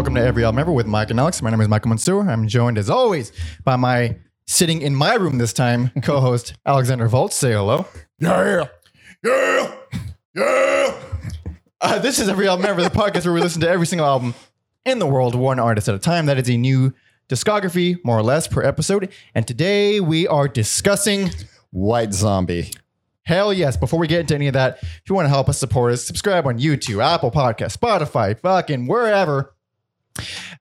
Welcome to Every Album Ever with Mike and Alex. My name is Michael Mansour. I'm joined as always by my sitting in my room this time co-host Alexander Volts. Say hello. Yeah, yeah, yeah. Uh, this is Every Album Ever, the podcast where we listen to every single album in the world, one artist at a time. That is a new discography, more or less, per episode. And today we are discussing White Zombie. Hell yes. Before we get into any of that, if you want to help us support us, subscribe on YouTube, Apple Podcast, Spotify, fucking wherever.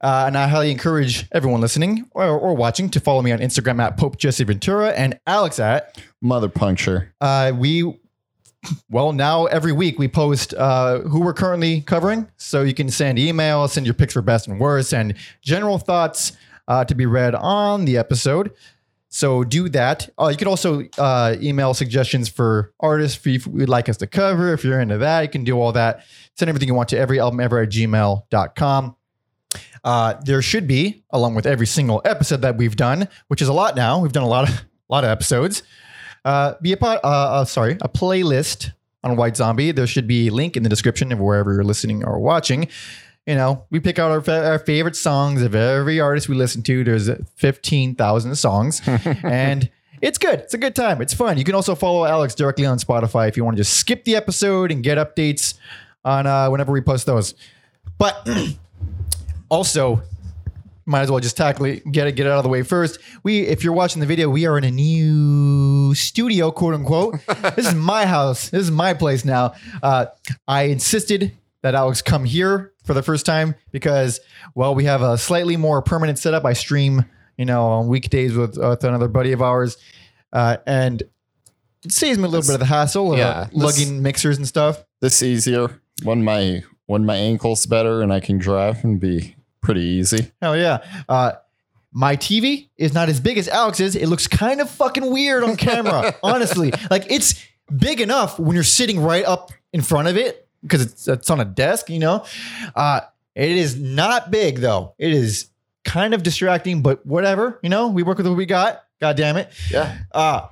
Uh, and I highly encourage everyone listening or, or watching to follow me on Instagram at Pope Jesse Ventura and Alex at Mother Puncture. uh, we. Well, now every week we post uh, who we're currently covering, so you can send email, send your picks for best and worst, and general thoughts uh, to be read on the episode. So do that. Uh, you could also uh, email suggestions for artists if you'd like us to cover. If you're into that, you can do all that. Send everything you want to everyalbumever at gmail.com. Uh, there should be, along with every single episode that we've done, which is a lot now. We've done a lot of a lot of episodes. Uh, be a po- uh, uh, sorry, a playlist on White Zombie. There should be a link in the description of wherever you're listening or watching. You know, we pick out our, fa- our favorite songs of every artist we listen to. There's 15,000 songs, and it's good. It's a good time. It's fun. You can also follow Alex directly on Spotify if you want to just skip the episode and get updates on uh, whenever we post those. But also, might as well just tackle it, get it, get it out of the way first. We, if you're watching the video, we are in a new studio, quote unquote. this is my house. This is my place now. Uh, I insisted that Alex come here for the first time because, well, we have a slightly more permanent setup. I stream, you know, on weekdays with, with another buddy of ours, uh, and it saves me a little bit of the hassle of yeah, this- lugging mixers and stuff. This easier when my when my ankle's better and I can drive and be pretty easy. Hell yeah. Uh, my TV is not as big as Alex's. It looks kind of fucking weird on camera, honestly. Like it's big enough when you're sitting right up in front of it because it's, it's on a desk, you know. Uh, it is not big though. It is kind of distracting, but whatever, you know. We work with what we got. God damn it. Yeah. Uh,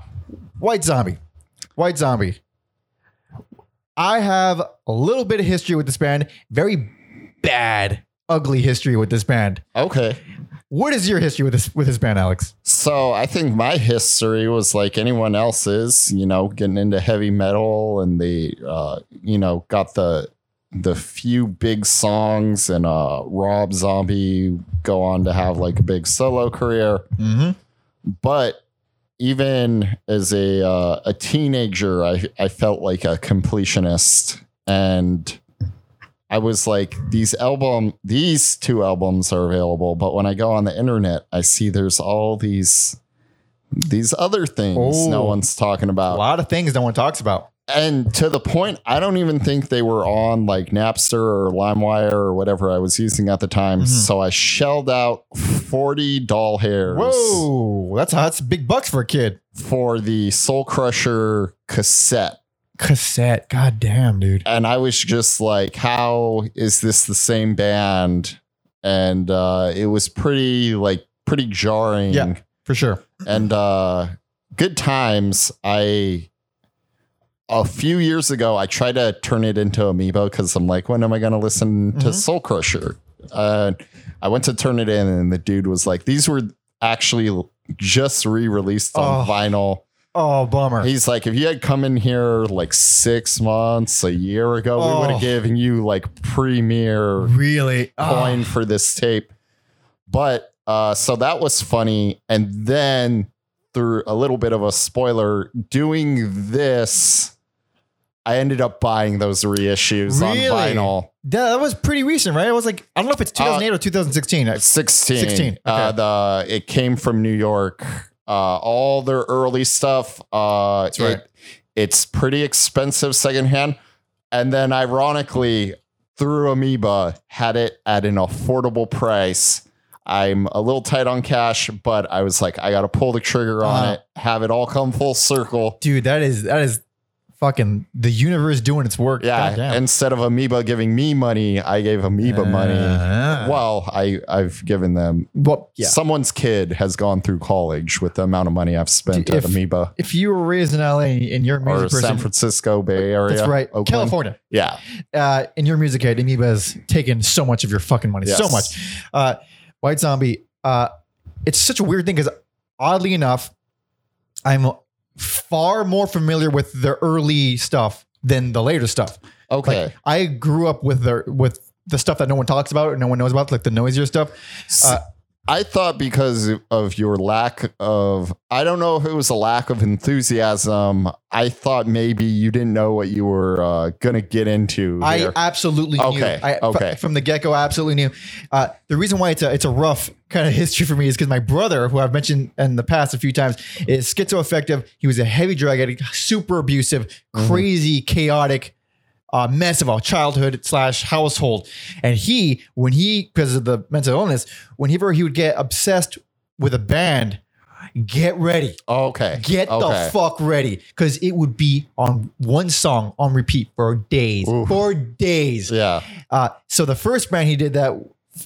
White Zombie. White Zombie. I have a little bit of history with this band. Very bad, ugly history with this band. Okay. What is your history with this with this band, Alex? So I think my history was like anyone else's, you know, getting into heavy metal and they uh, you know, got the the few big songs and uh Rob Zombie go on to have like a big solo career. Mm-hmm. but even as a uh, a teenager, I I felt like a completionist, and I was like, these album, these two albums are available, but when I go on the internet, I see there's all these these other things no Oh. one's talking about. A lot of things no one talks about. and to the point, I don't even think they were on like Napster or LimeWire or whatever I was using at the time. Mhm. So I shelled out forty doll hairs. Whoa, that's that's big bucks for a kid. for the Soul Crusher cassette. Cassette, god damn, dude. And I was just like, how is this the same band? And uh, it was pretty like pretty jarring. Yeah. For sure. And uh, good times. I a few years ago I tried to turn it into Amoeba because I'm like, when am I gonna listen to Mhm. Soul Crusher? Uh, I went to turn it in and the dude was like, these were actually just re-released on Oh. vinyl. Oh, bummer. He's like, if you had come in here like six months, a year ago, we would Oh. have given you like premier really? coin for this tape. But uh, so that was funny. And then through a little bit of a spoiler, doing this, I ended up buying those reissues Really? on vinyl. That, that was pretty recent, right? It was like, I don't know if it's 2008 or 2016. I- 16. 16, Uh, the it came from New York. Uh, all their early stuff. Uh, That's right. it- it's pretty expensive secondhand. And then ironically, through Amoeba, had it at an affordable price. I'm a little tight on cash, but I was like, I got to pull the trigger on Uh-huh. it, have it all come full circle. Dude, that is that is fucking the universe doing its work. Yeah. Goddamn. Instead of Amoeba giving me money, I gave Amoeba money. Uh, Well, I I've given them. well, yeah. Someone's kid has gone through college with the amount of money I've spent If- at Amoeba If you were raised in LA and you're a or music person, San Francisco Bay Area. that's right, Oakland. California. Yeah. uh, in your music head, Amoeba has taken so much of your fucking money, so Yes. much. Uh, White Zombie, uh, it's such a weird thing because oddly enough, I'm far more familiar with the early stuff than the later stuff. Okay. Like I grew up with the with the stuff that no one talks about or no one knows about, like the noisier stuff. Uh, I thought because of your lack of, I don't know if it was a lack of enthusiasm. I thought maybe you didn't know what you were uh, going to get into. I absolutely Okay, knew. I, okay. from the get go, absolutely knew. Uh, the reason why it's a it's a rough kind of history for me is because my brother, who I've mentioned in the past a few times, is schizoaffective. He was a heavy drug addict, super abusive, Mm-hmm. crazy, chaotic. Uh, mess of a childhood slash household, and he, when he, because of the mental illness, whenever he would get obsessed with a band, get ready, okay. Get okay. the fuck ready because it would be on one song on repeat for days. Oof. For days. Yeah. Uh, so the first band he did that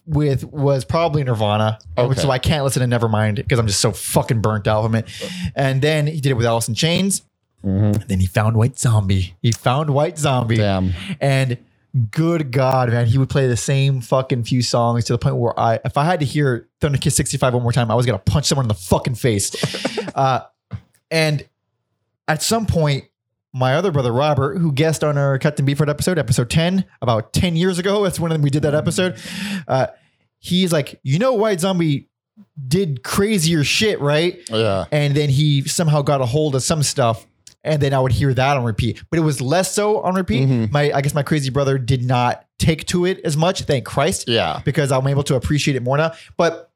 with was probably Nirvana. Okay. So I can't listen to Nevermind because I'm just so fucking burnt out from it. And then he did it with Alice in Chains. Mhm. Then he found White Zombie. He found White Zombie. Damn. And good God, man, he would play the same fucking few songs to the point where I, if I had to hear Thunder Kiss 65 one more time, I was gonna punch someone in the fucking face. uh, and at some point, my other brother Robert, who guest on our Captain Beefheart episode, episode 10, about 10 years ago, that's when we did that episode. Uh, he's like, you know, White Zombie did crazier shit, right? Yeah. and then he somehow got a hold of some stuff and then i would hear that on repeat but it was less so on repeat Mhm. my i guess my crazy brother did not take to it as much thank christ Yeah. because i'm able to appreciate it more now but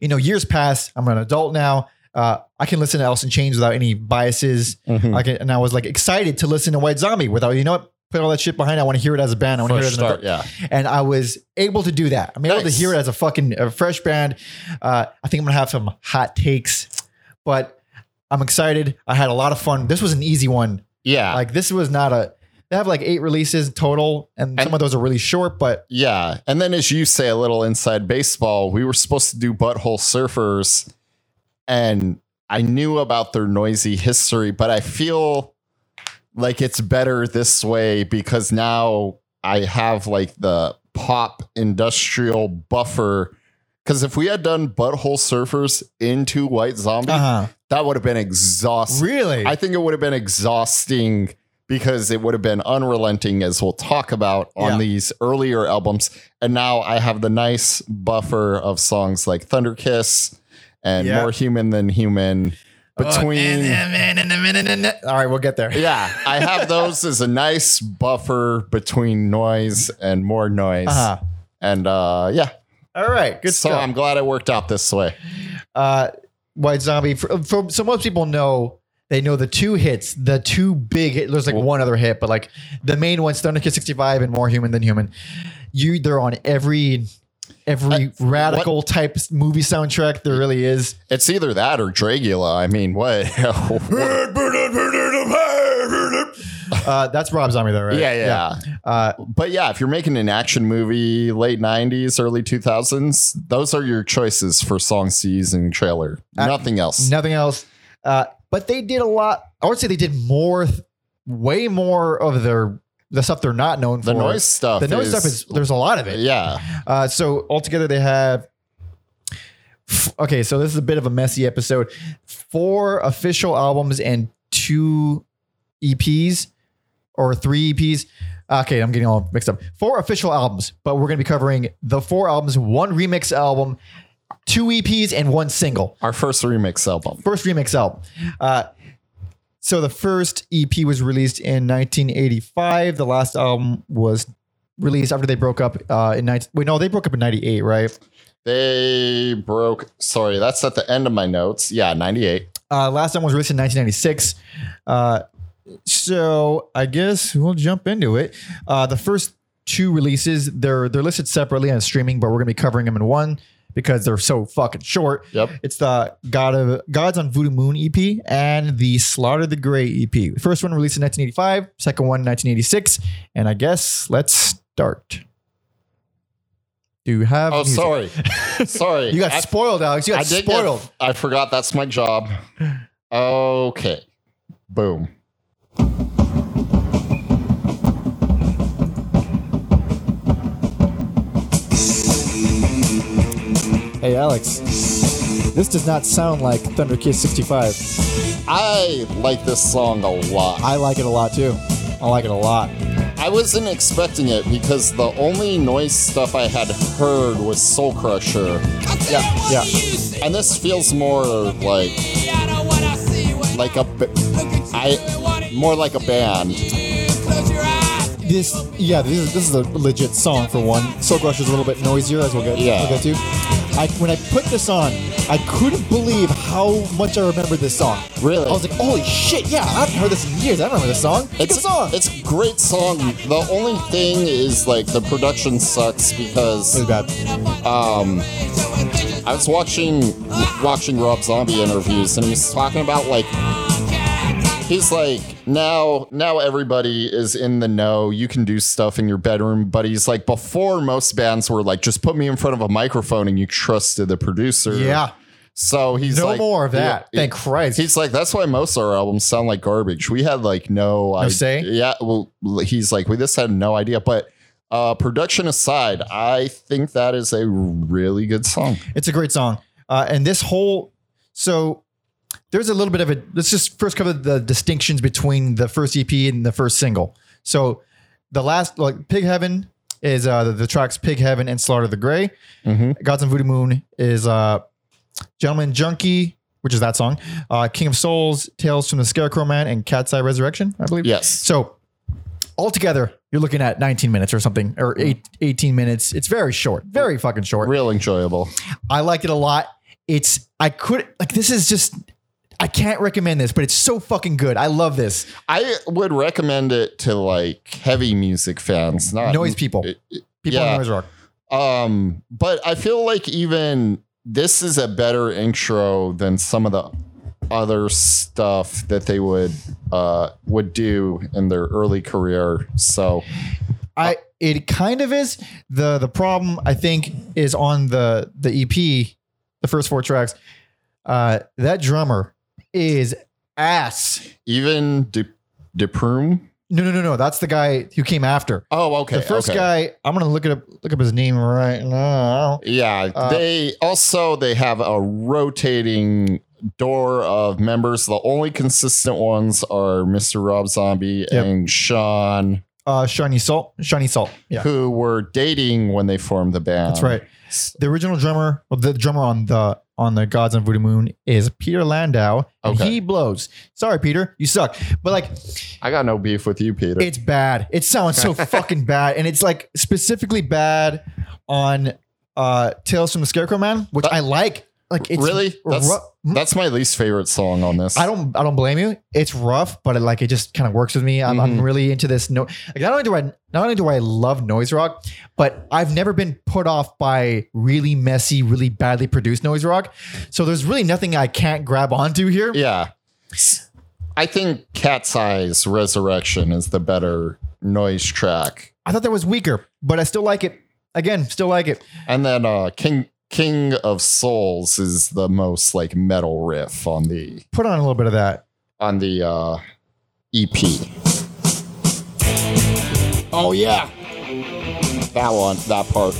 you know years pass i'm an adult now uh, I can listen to Alice in Chains without any biases. Mhm. I can, and I was like excited to listen to White Zombie without, you know what? Put all that shit behind. I want to hear it as a band. I want to hear it as an start. adult Yeah. and I was able to do that. I'm able to hear it as a fucking a fresh band. Uh, I think I'm gonna have some hot takes, but I'm excited. I had a lot of fun. This was an easy one. Yeah. Like this was not a. They have like eight releases total, and, some of those are really short. But Yeah. And then, as you say, a little inside baseball, we were supposed to do Butthole Surfers, and I knew about their noisy history, but I feel like it's better this way because now I have like the pop industrial buffer. Because if we had done Butthole Surfers into White Zombie, uh that would have been exhausting. really, I think it would have been exhausting because it would have been unrelenting, as we'll talk about on Yeah. these earlier albums. And now I have the nice buffer of songs like Thunder Kiss and Yeah. More Human Than Human between. all right, we'll get there. yeah, I have those as a nice buffer between noise and more noise. Uh-huh. And uh, yeah, All right, good so stuff. I'm glad it worked out this way. uh, White Zombie. For, for, so most people know they know the two hits, the two big hit. There's like Well- one other hit, but like the main ones, Thunder Kiss 65 and More Human Than Human. You they're on every every Uh, radical type movie soundtrack there really is. It's either that or Dragula. I mean, what? Uh, that's Rob Zombie though, right? Yeah, yeah. Uh, But yeah, if you're making an action movie, late 90s, early 2000s, those are your choices for songs to use in trailer. Uh, Nothing else. nothing else. Uh, but they did a lot. I would say they did more, way more of their the stuff they're not known the for. The noise stuff. the noise is, stuff is there's a lot of it. Yeah. Uh, so altogether, they have. Okay, so this is a bit of a messy episode. Four official albums and two EPs, or three EPs. Okay, I'm getting all mixed up. Four official albums, but we're going to be covering the four albums, one remix album, two EPs, and one single. Our first remix album. First remix album. Uh, so the first EP was released in 1985. The last album was released after they broke up uh, in 19. Wait, no, they broke up in 98, right? They broke. Sorry, that's at the end of my notes. Yeah, 98. Uh, last time was released in 1996. Uh, so I guess we'll jump into it. Uh, the first two releases they're they're listed separately on streaming, but we're gonna be covering them in one because they're so fucking short. Yep. It's the God of Gods on Voodoo Moon EP and the Slaughter the Gray EP. The first one released in 1985, second one 1986, and I guess let's start. Do you have? Oh, music? sorry. Sorry. You got I, spoiled, Alex. You got I spoiled. Get, I forgot that's my job. Okay. Boom. Hey, Alex. This does not sound like Thunder Kiss 65. I like this song a lot. I like it a lot too. I like it a lot. I wasn't expecting it because the only noise stuff I had heard was Soul Crusher. Yeah, yeah. And this feels more like like a I more like a band. This, yeah, this is, this is a legit song for one. Soul is a little bit noisier, as we'll get, Yeah. we'll get to. I, when I put this on, I couldn't believe how much I remembered this song. Really? I was like, holy shit, yeah, I haven't heard this in years. I remember this song. It's a good song. It's a great song. The only thing is like the production sucks because It's bad. um I was watching watching Rob Zombie interviews and he was talking about like he's like now now everybody is in the know you can do stuff in your bedroom but he's like before most bands were like just put me in front of a microphone and you trusted the producer Yeah. so he's No like more of that. Yeah, Thank Christ. He's like, that's why most of our albums sound like garbage. We had like no, No idea. say? Yeah, well, he's like, we just had no idea. But uh, production aside, I think that is a really good song. It's a great song. Uh, and this whole so there's a little bit of a let's just first cover the distinctions between the first EP and the first single. So the last like Pig Heaven is uh the, the tracks Pig Heaven and Slaughter the Gray. Mhm. Gods and Voodoo Moon is uh Gentleman Junkie, which is that song. Uh King of Souls, Tales from the Scarecrow Man, and Cat's Eye Resurrection, I believe. Yes. So altogether, you're looking at 19 minutes or something, or eight, 18 minutes. It's very short, very fucking short. Real enjoyable. I like it a lot. It's I could like this is just I can't recommend this, but it's so fucking good. I love this. I would recommend it to like heavy music fans, not Noise people. it- it- People Yeah. noise rock. Um, but I feel like even this is a better intro than some of the other stuff that they would uh would do in their early career. So I it kind of is. The the problem I think is on the the EP, the first four tracks. Uh that drummer is ass. Ivan De DePrume. No, no, no, no. That's the guy who came after. Oh, okay. the first okay. guy, I'm gonna look it up look up his name right now. Yeah, Uh, they also they have a rotating door of members. The only consistent ones are Mr. Rob Zombie Yep. and Sean, Uh Sean Yseult. Sean Yseult. Yeah. who were dating when they formed the band. That's right. The original drummer, the drummer on the on the Gods on Voodoo Moon is Peter Landau, and Okay. he blows. Sorry, Peter, you suck. But like, I got no beef with you, Peter. it's bad. It sounds so fucking bad, and it's like specifically bad on uh Tales from the Scarecrow Man, which That- I like. Like, it's really? That's ru- that's my least favorite song on this. I don't I don't blame you. It's rough, but it, like it just kind of works with me. I'm, I'm Mhm. really into this. No, like not only do I not only do I love noise rock, but I've never been put off by really messy, really badly produced noise rock. So there's really nothing I can't grab onto here. Yeah. I think Cat's Eyes Resurrection is the better noise track. I thought that was weaker, but I still like it. Again, still like it. And then uh King King of Souls is the most like metal riff on the Put on a little bit of that. on the uh EP. Oh yeah, That one, that part.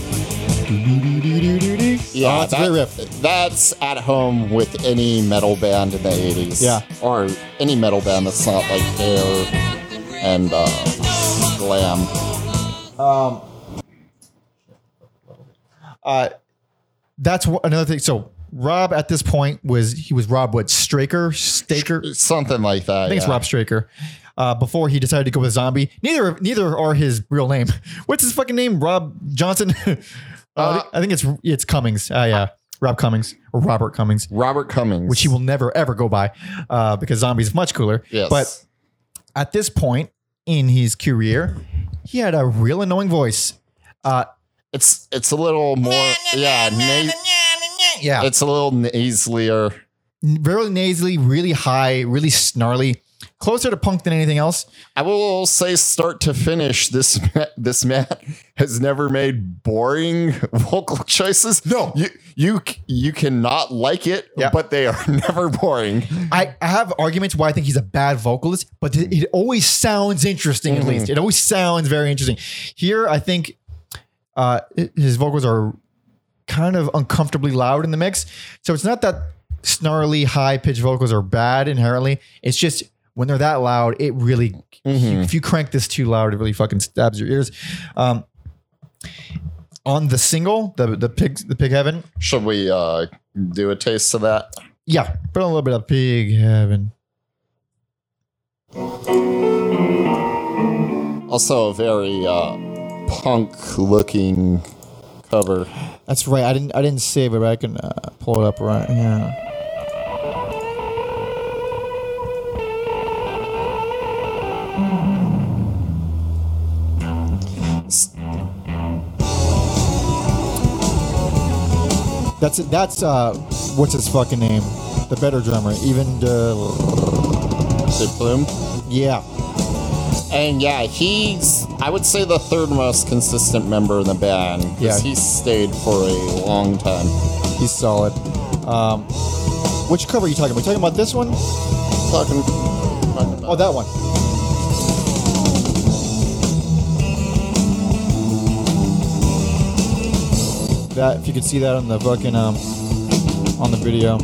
Yeah, oh, that's that- great riff. That's at home with any metal band in the 80s. Yeah. Or any metal band that's not like hair and uh, glam. Um, uh, that's another thing. So Rob at this point was he was Rob what Straker Staker. Something like that. I think it's. Rob Straker. Uh, before he decided to go with Zombie, neither neither are his real name. What's his fucking name? Rob Johnson. uh, Uh, I think it's it's Cummings. Uh, yeah, Rob Cummings or Robert Cummings, Robert Cummings. which he will never ever go by uh, because Zombie's much cooler. Yes. But at this point in his career, he had a real annoying voice. It's it's a little more yeah, na- yeah, It's a little nasalier. really nasally, really high, really snarly, closer to punk than anything else. I will say, start to finish, this this man has never made boring vocal choices. No. you you you cannot like it, Yeah. but they are never boring. I, I have arguments why I think he's a bad vocalist, but it, always sounds interesting. At Mhm. least it always sounds very interesting. Here, I think uh, his vocals are kind of uncomfortably loud in the mix. So it's not that snarly, high pitched vocals are bad inherently. It's just when they're that loud, it really. Mhm. If you crank this too loud, it really fucking stabs your ears. Um, on the single, the the pig the pig heaven, Should we uh, do a taste of that? yeah, put on a little bit of pig heaven. Also, a very uh, punk looking cover. That's right. I didn't. I didn't save it, but I can uh, pull it up right. Yeah. That's it. That's uh, what's his fucking name? The better drummer. Even the Bloom? yeah. And yeah, he's I would say the third most consistent member in the band Yeah. he's stayed for a long time. He's solid. Um, which cover are you talking about? You talking about this one? Talking, talking Oh, about that one. That if you could see that on the fucking um on the video.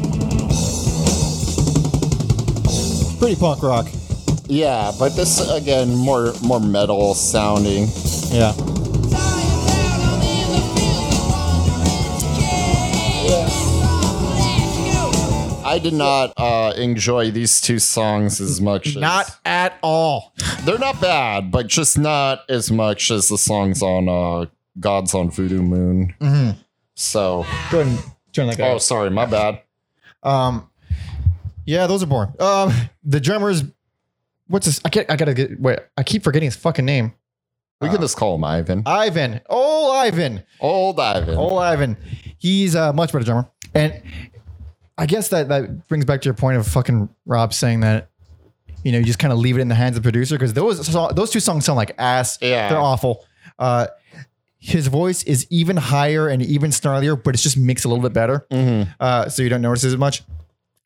Pretty punk rock. Yeah, but this again more more metal sounding. Yeah. I did not uh, enjoy these two songs as much. As, Not at all. they're not bad, but just not as much as the songs on uh, Gods on Voodoo Moon. Mm-hmm. So, Go ahead and turn that guy. oh, sorry, my bad. Um, yeah, those are boring. Um, the drummers. What's this? I can't. I gotta get. Wait, I keep forgetting his fucking name. We can just call him Ivan. Ivan. Old Ivan. Old Ivan. Old Ivan. He's a much better drummer. And I guess that that brings back to your point of fucking Rob saying that you know you just kind of leave it in the hands of the producer because those those two songs sound like ass. Yeah. they're awful. Uh, his voice is even higher and even snarlier, but it's just mixed a little bit better, Mhm. uh, so you don't notice it as much.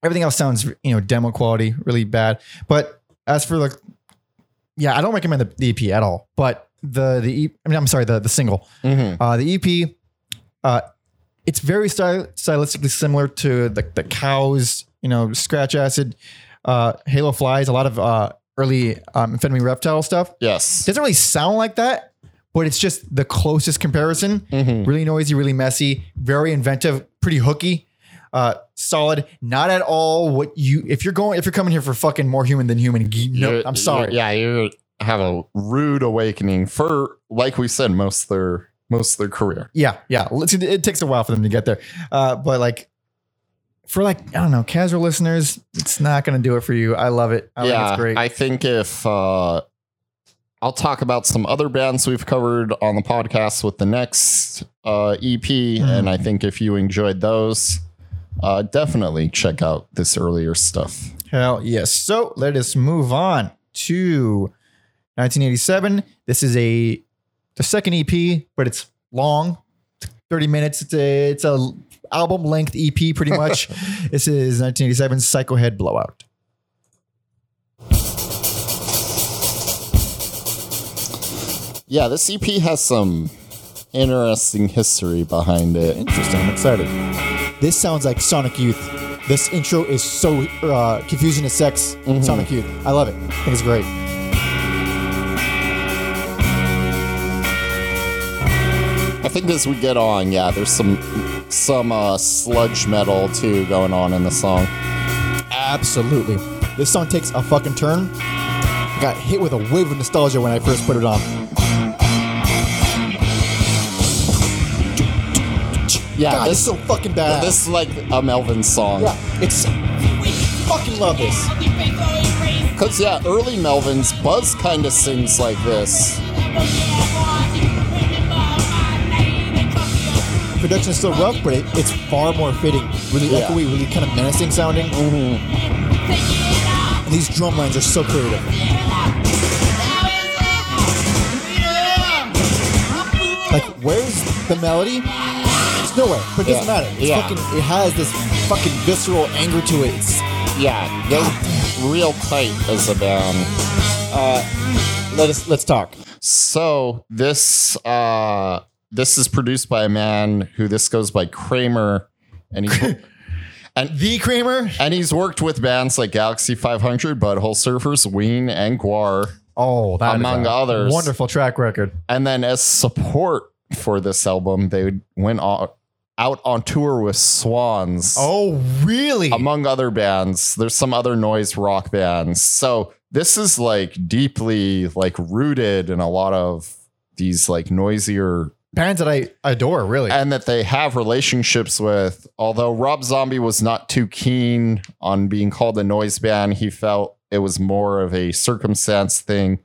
Everything else sounds you know demo quality, really bad. But as for the yeah, I don't recommend the, the EP at all. But the the E- I mean, I'm sorry, the the single. Mhm. Uh, the EP, uh, it's very styl- stylistically similar to the the cows, you know, scratch acid, uh, Halo flies, a lot of uh, early um, amphetamine reptile stuff. Yes. doesn't really sound like that, but it's just the closest comparison. Mhm. Really noisy, really messy, very inventive, pretty hooky. Uh, solid, not at all what you. If you're going, if you're coming here for fucking more human than human, no, You're- I'm sorry. Yeah, you have a rude awakening for, like we said, most of their most of their career. Yeah, yeah. It, takes a while for them to get there. Uh, but like for like, I don't know, casual listeners, it's not gonna do it for you. I love it. I think yeah, it's great. I think if uh, I'll talk about some other bands we've covered on the podcast with the next uh, EP, Mm-hmm. and I think if you enjoyed those, uh, definitely check out this earlier stuff. Hell yes. So let us move on to 1987. This is a the second EP, but it's long, 30 minutes. It's a it's a album length EP pretty much. this is 1987 Psycho Head Blowout. Yeah, this EP has some interesting history behind it. Interesting. I'm excited. This sounds like Sonic Youth. This intro is so uh, confusion is sex. Sonic Youth. I love it. I think it's great. I think as we get on, yeah, there's some some uh, sludge metal too going on in the song. Absolutely. This song takes a fucking turn. I got hit with a wave of nostalgia when I first put it on. Yeah, God, it's this so fucking bad. this is like a Melvin song. yeah, it's fucking love this. Cause yeah, early Melvins, Buzz kind of sings like this. production is still rough, but it, it's far more fitting. Really Yeah. echoey, really kind of menacing sounding. And these drum lines are so creative. Like, where's the melody? It's nowhere, but it doesn't matter. It's Yeah. fucking, it has this fucking visceral anger to it. It's, Yeah, they're real tight as a band. let us let's talk. So this uh this is produced by a man who this goes by Kramer, and he's The Kramer. and he's worked with bands like Galaxie 500, Butthole Surfers, Ween, and Gwar. Oh, that is Among a others. wonderful track record. And then as support for this album, they went on, out on tour with Swans. Oh, really? among other bands. There's some other noise rock bands. So this is like deeply like rooted in a lot of these like noisier Bands that I adore, really. and that they have relationships with. Although Rob Zombie was not too keen on being called a noise band, he felt it was more of a circumstance thing.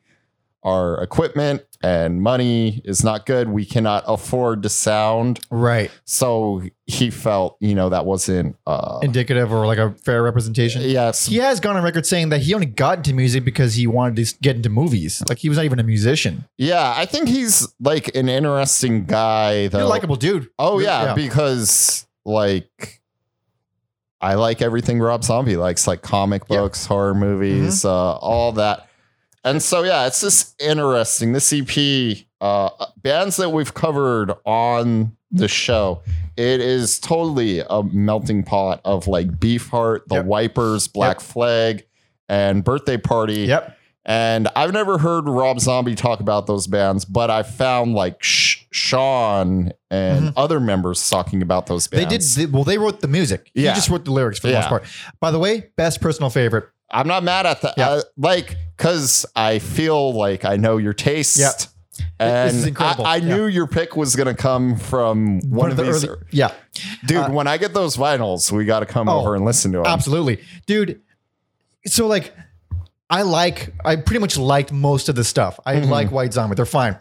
Our equipment and money is not good. We cannot afford to sound. right. So he felt, you know, that wasn't uh Indicative or like a fair representation. yes, He has gone on record saying that he only got into music because he wanted to get into movies. Like he was not even a musician. Yeah, I think he's like an interesting guy though. a likable dude. oh Really- yeah, because like I like everything Rob Zombie likes, like comic Yeah. books, horror movies, uh, all that. And so yeah, it's just interesting. This EP, uh, bands that we've covered on the show, it is totally a melting pot of like Beefheart, The Yep. Wipers, Black Yep. Flag, and Birthday Party. Yep. And I've never heard Rob Zombie talk about those bands, but I found like Sh- Sean and other members talking about those Mm-hmm. They did. They, well, they wrote the music. Yeah. He just wrote the lyrics for the Yeah. most part. By the way, best personal favorite. I'm not mad at that. Uh, like, because I feel like I know your taste. Yeah. And This is incredible. I, I Yeah. knew your pick was going to come from one, of, the these. early. Yeah, Dude, uh, when I get those vinyls, we got to come Oh, over and listen to them. absolutely, dude. So like, I like. I pretty much liked most of the stuff. I Mhm. like White Zombie. They're fine.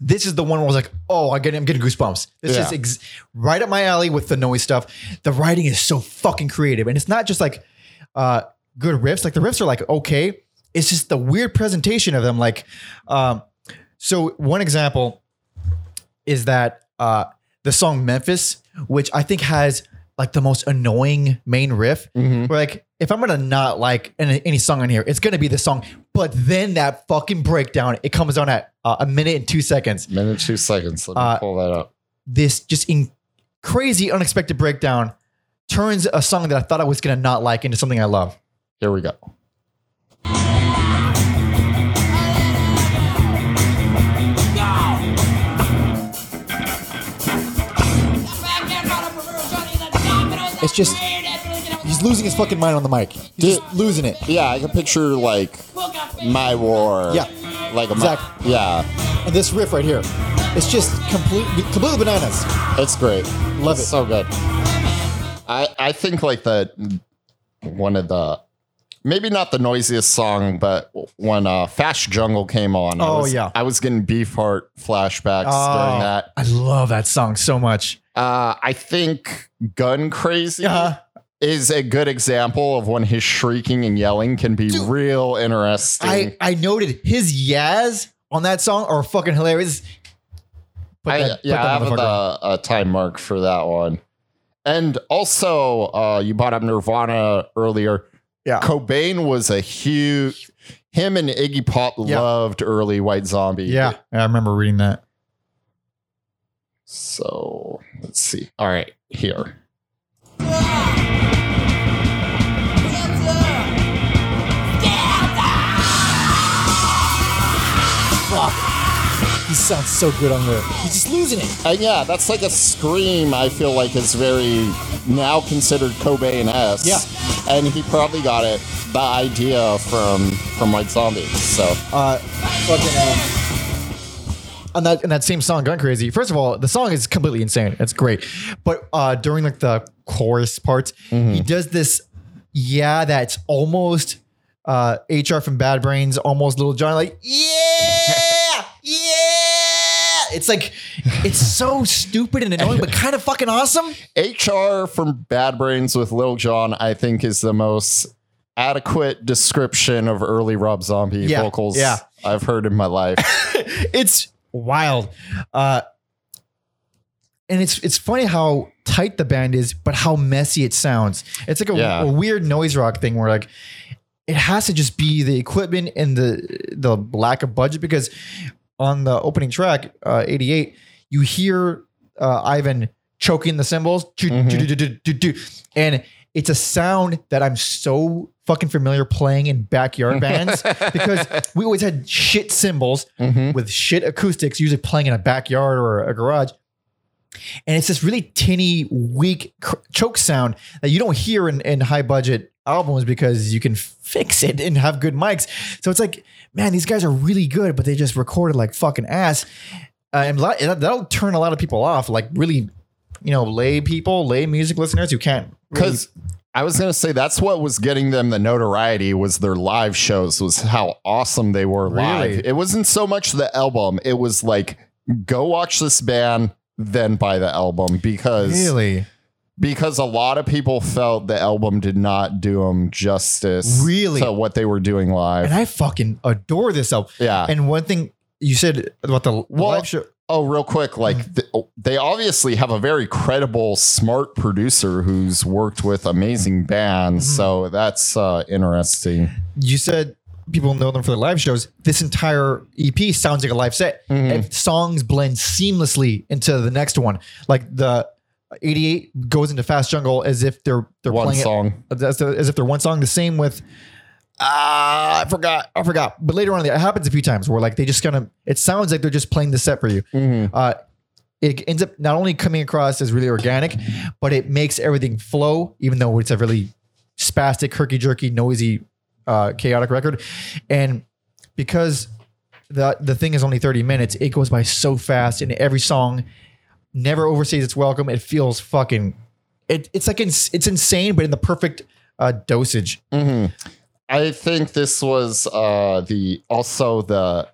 This is the one where I was like, oh, I get, I'm getting goosebumps. This Yeah. is ex- right up my alley with the noise stuff. The writing is so fucking creative, and it's not just like uh, good riffs. Like the riffs are like okay. It's just the weird presentation of them. Like, um, so one example is that uh, the song Memphis, which I think has like the most annoying main riff. Mhm. Where like, if I'm gonna not like any, any song on here, it's gonna be the song. But then that fucking breakdown, it comes on at uh, a minute and two seconds. Minute, two seconds. Let me Uh, pull that up. This just in crazy, unexpected breakdown turns a song that I thought I was gonna not like into something I love. Here we go. It's just he's losing his fucking mind on the mic. He's just losing it. Yeah, I can picture like My War. Yeah. Like a Exactly. yeah. And this riff right here, it's just complete, completely bananas. It's great. Love It's it. So good. I I think like the one of the maybe not the noisiest song, but when uh Fast Jungle came on, I Oh, was, yeah. I was getting Beefheart flashbacks during that. I love that song so much. Uh I think Gun Crazy Uh-huh. is a good example of when his shrieking and yelling can be Dude. real interesting. I, I noted his yaz on that song are fucking hilarious. Put I, yeah, I have a, a time mark for that one. And also, uh, you brought up Nirvana earlier. Yeah. Cobain was a huge. Him and Iggy Pop Yeah. loved early White Zombie. Yeah, I remember reading that. So let's see. All right, here. He sounds so good on there. He's just losing it. And yeah, that's like a scream. I feel like is very now considered Cobain esque. Yeah. and he probably got it the idea from from White Zombie. So Uh, fucking. Uh, on that that same song, "Gun Crazy." First of all, the song is completely insane. It's great, but uh, during like the chorus parts, he does this. Yeah, that's almost uh, HR from Bad Brains, almost Lil Jon. Like, yeah. It's like it's so stupid and annoying, but kind of fucking awesome. HR from Bad Brains with Lil Jon, I think, is the most adequate description of early Rob Zombie Yeah, vocals yeah. I've heard in my life. it's wild. Uh, and it's it's funny how tight the band is, but how messy it sounds. It's like a, Yeah. a weird noise rock thing where like it has to just be the equipment and the the lack of budget because on the opening track, uh, 88, you hear uh, Ivan choking the cymbals, Mhm. do, and it's a sound that I'm so fucking familiar playing in backyard bands because we always had shit cymbals Mhm. with shit acoustics, usually playing in a backyard or a garage. And it's this really tinny, weak choke sound that you don't hear in, in high budget albums because you can fix it and have good mics. So it's like, man, these guys are really good, but they just recorded like fucking ass. Uh, and lot- that- that'll turn a lot of people off, like really, you know, lay people, lay music listeners who can't. really- Because I was gonna say that's what was getting them the notoriety was their live shows, was how awesome they were live. Really? It wasn't so much the album, it was like go watch this band, then buy the album because really, because a lot of people felt the album did not do them justice Really? to what they were doing live. and I fucking adore this album. yeah. And one thing you said about the Well, live show, Oh, real quick, like Mm-hmm. th- they obviously have a very credible, smart producer who's worked with amazing bands. Mm-hmm. So that's uh, interesting. you said people know them for their live shows. This entire EP sounds like a live set. Mhm. And songs blend seamlessly into the next one. Like the 88 goes into Fast Jungle as if they're they're One playing song. it as, as if they're one song. The same with ah, I forgot, I forgot. But later on, it happens a few times where like they just kind of it sounds like they're just playing the set for you. Mhm. Uh, it ends up not only coming across as really organic, but it makes everything flow, even though it's a really spastic, herky jerky, noisy, uh, chaotic record. And because the the thing is only 30 minutes, it goes by so fast, and every song never overstays its welcome. It feels fucking it, it's like ins- it's insane, but in the perfect uh, dosage. Mhm. I think this was uh, the also the.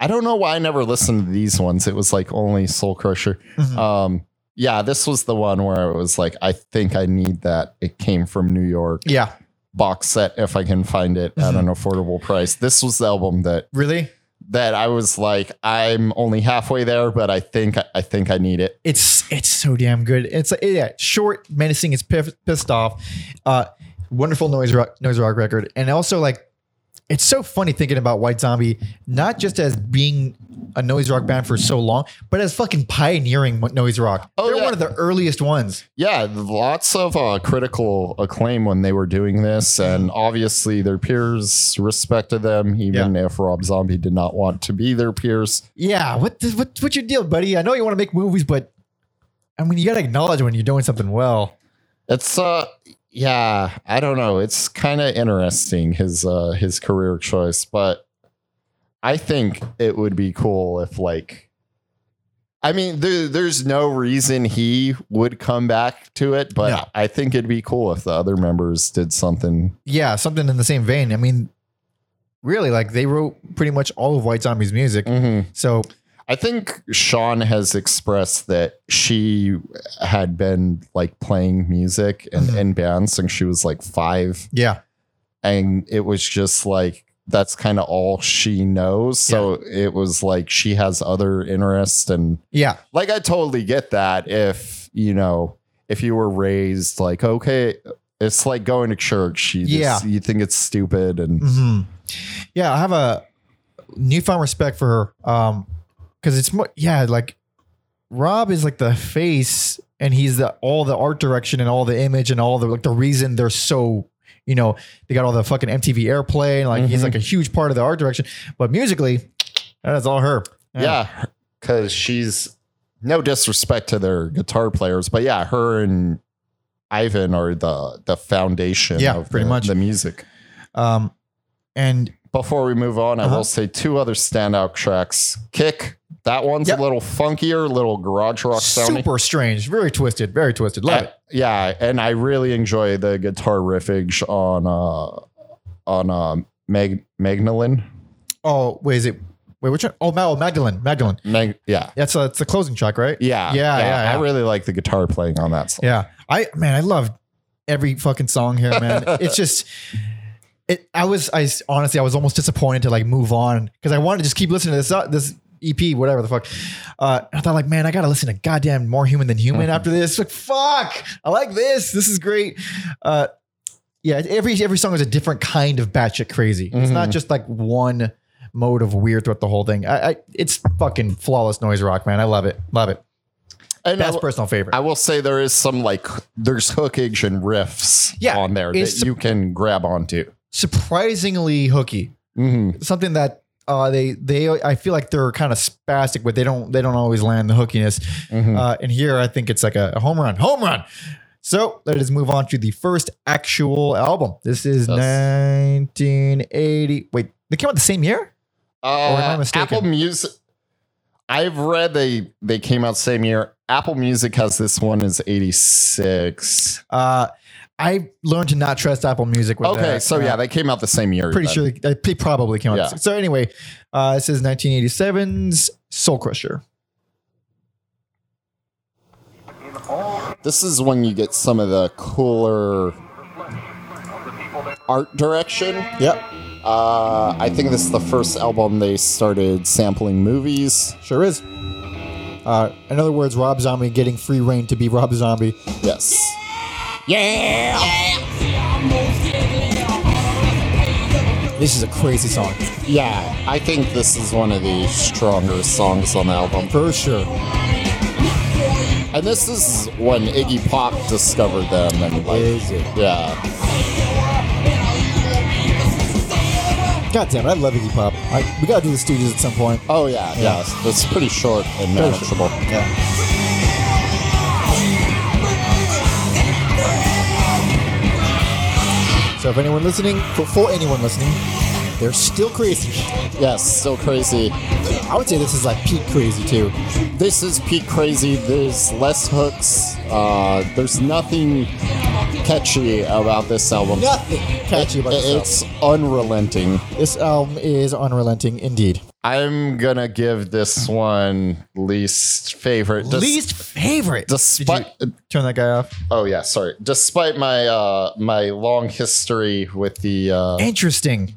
I don't know why I never listened to these ones. It was like only Soul Crusher. Mhm. Um, yeah, this was the one where it was like, I think I need that. It came from New York. Yeah, box set if I can find it at an affordable price. This was the album that really. that I was like, I'm only halfway there, but I think I think I need it. It's it's so damn good. It's like yeah, short, menacing. It's pissed off. Uh, wonderful noise rock, noise rock record, and also like it's so funny thinking about White Zombie not just as being a noise rock band for so long, but as fucking pioneering noise rock. Oh, They're yeah. one of the earliest ones. Yeah, lots of uh, critical acclaim when they were doing this, and obviously their peers respected them, even if Rob Zombie did not want to be their peers. Yeah, what the, what what's your deal, buddy? I know you want to make movies, but I mean, you got to acknowledge when you're doing something well. It's uh yeah, I don't know. It's kind of interesting his uh his career choice, but I think it would be cool if like I mean, there, there's no reason he would come back to it, but No. I think it'd be cool if the other members did something. Yeah, something in the same vein. I mean, really, like they wrote pretty much all of White Zombie's music. Mhm. So I think Sean has expressed that she had been like playing music and Mhm. in bands since she was like five. yeah, and it was just like that's kind of all she knows. So it was like she has other interests and yeah, like i totally get that if you know if you were raised like okay it's like going to church. You just, you think it's stupid and hmm yeah. I have a newfound respect for her, um, because it's more yeah, like Rob is like the face, and he's the all the art direction and all the image and all the like the reason they're so. You know, they got all the fucking MTV airplay, and like he's Mhm. like a huge part of the art direction. But musically, that's all her. yeah because she's no disrespect to their guitar players but yeah her and ivan are the the foundation Yeah, of pretty the, much. the music Um, and Before we move on, I Uh-huh. will say two other standout tracks. Kick, that one's Yep. a little funkier, little garage rock sounding. super strange, very twisted, very twisted. Love it. yeah, and I really enjoy the guitar riffage on uh on uh Mag Magdalene. Oh, wait, is it Wait, which one? Oh, oh, Magdalene. Magdalene. Mag- yeah. That's uh, it's the closing track, right? yeah, Yeah, yeah, yeah. I really like the guitar playing on that song. Yeah. I man, I love every fucking song here, man. it's just it I was I honestly I was almost disappointed to like move on because I wanted to just keep listening to this uh, this EP, whatever the fuck. Uh, I thought like, man, I gotta listen to goddamn more human than human after this. Like, fuck, I like this. This is great. Uh, yeah, every every song is a different kind of batshit crazy. It's not Mhm. just like one mode of weird throughout the whole thing. I, I it's fucking flawless noise rock, man. I love it, love it. And I, That's personal favorite. I will say there is some like there's hookage and riffs Yeah, on there it's- that you can grab onto. Surprisingly hooky. hmm something that uh, they they I feel like they're kind of spastic, but they don't they don't always land the hookiness. hmm Uh, and here I think it's like a, a home run, home run. So let us move on to the first actual album. This is Yes. 1980. Wait, they came out the same year? Or am I Uh, mistaken? Apple Music. I've read they they came out same year. Apple Music has this one is 86. Uh, I learned to not trust Apple Music. With Okay, that. so yeah, they came out the same year. pretty then. sure they, they probably came out. Yeah. So anyway, uh, this is 1987's Soul Crusher. This is when you get some of the cooler art direction. Yep, Uh, I think this is the first album they started sampling movies. sure is. Uh, in other words, Rob Zombie getting free reign to be Rob Zombie. Yes. Yeah. This is a crazy song. Yeah, I think this is one of the stronger songs on the album. For sure. And this is when Iggy Pop discovered them and like Is it? yeah. God damn it, I love Iggy Pop. I, we gotta do the studios at some point. Oh yeah, yeah. It's pretty short and manageable. Yeah. So if anyone listening, for, for anyone listening, they're still crazy. Yes, still crazy. I would say this is like peak crazy too. This is peak crazy. There's less hooks. Uh, there's nothing catchy about this album. Nothing catchy about It- this album. it's unrelenting. This album is unrelenting indeed. I'm gonna give this one least favorite. Des- Least favorite. despite Turn that guy off. oh yeah, sorry. Despite my uh my long history with the uh Interesting.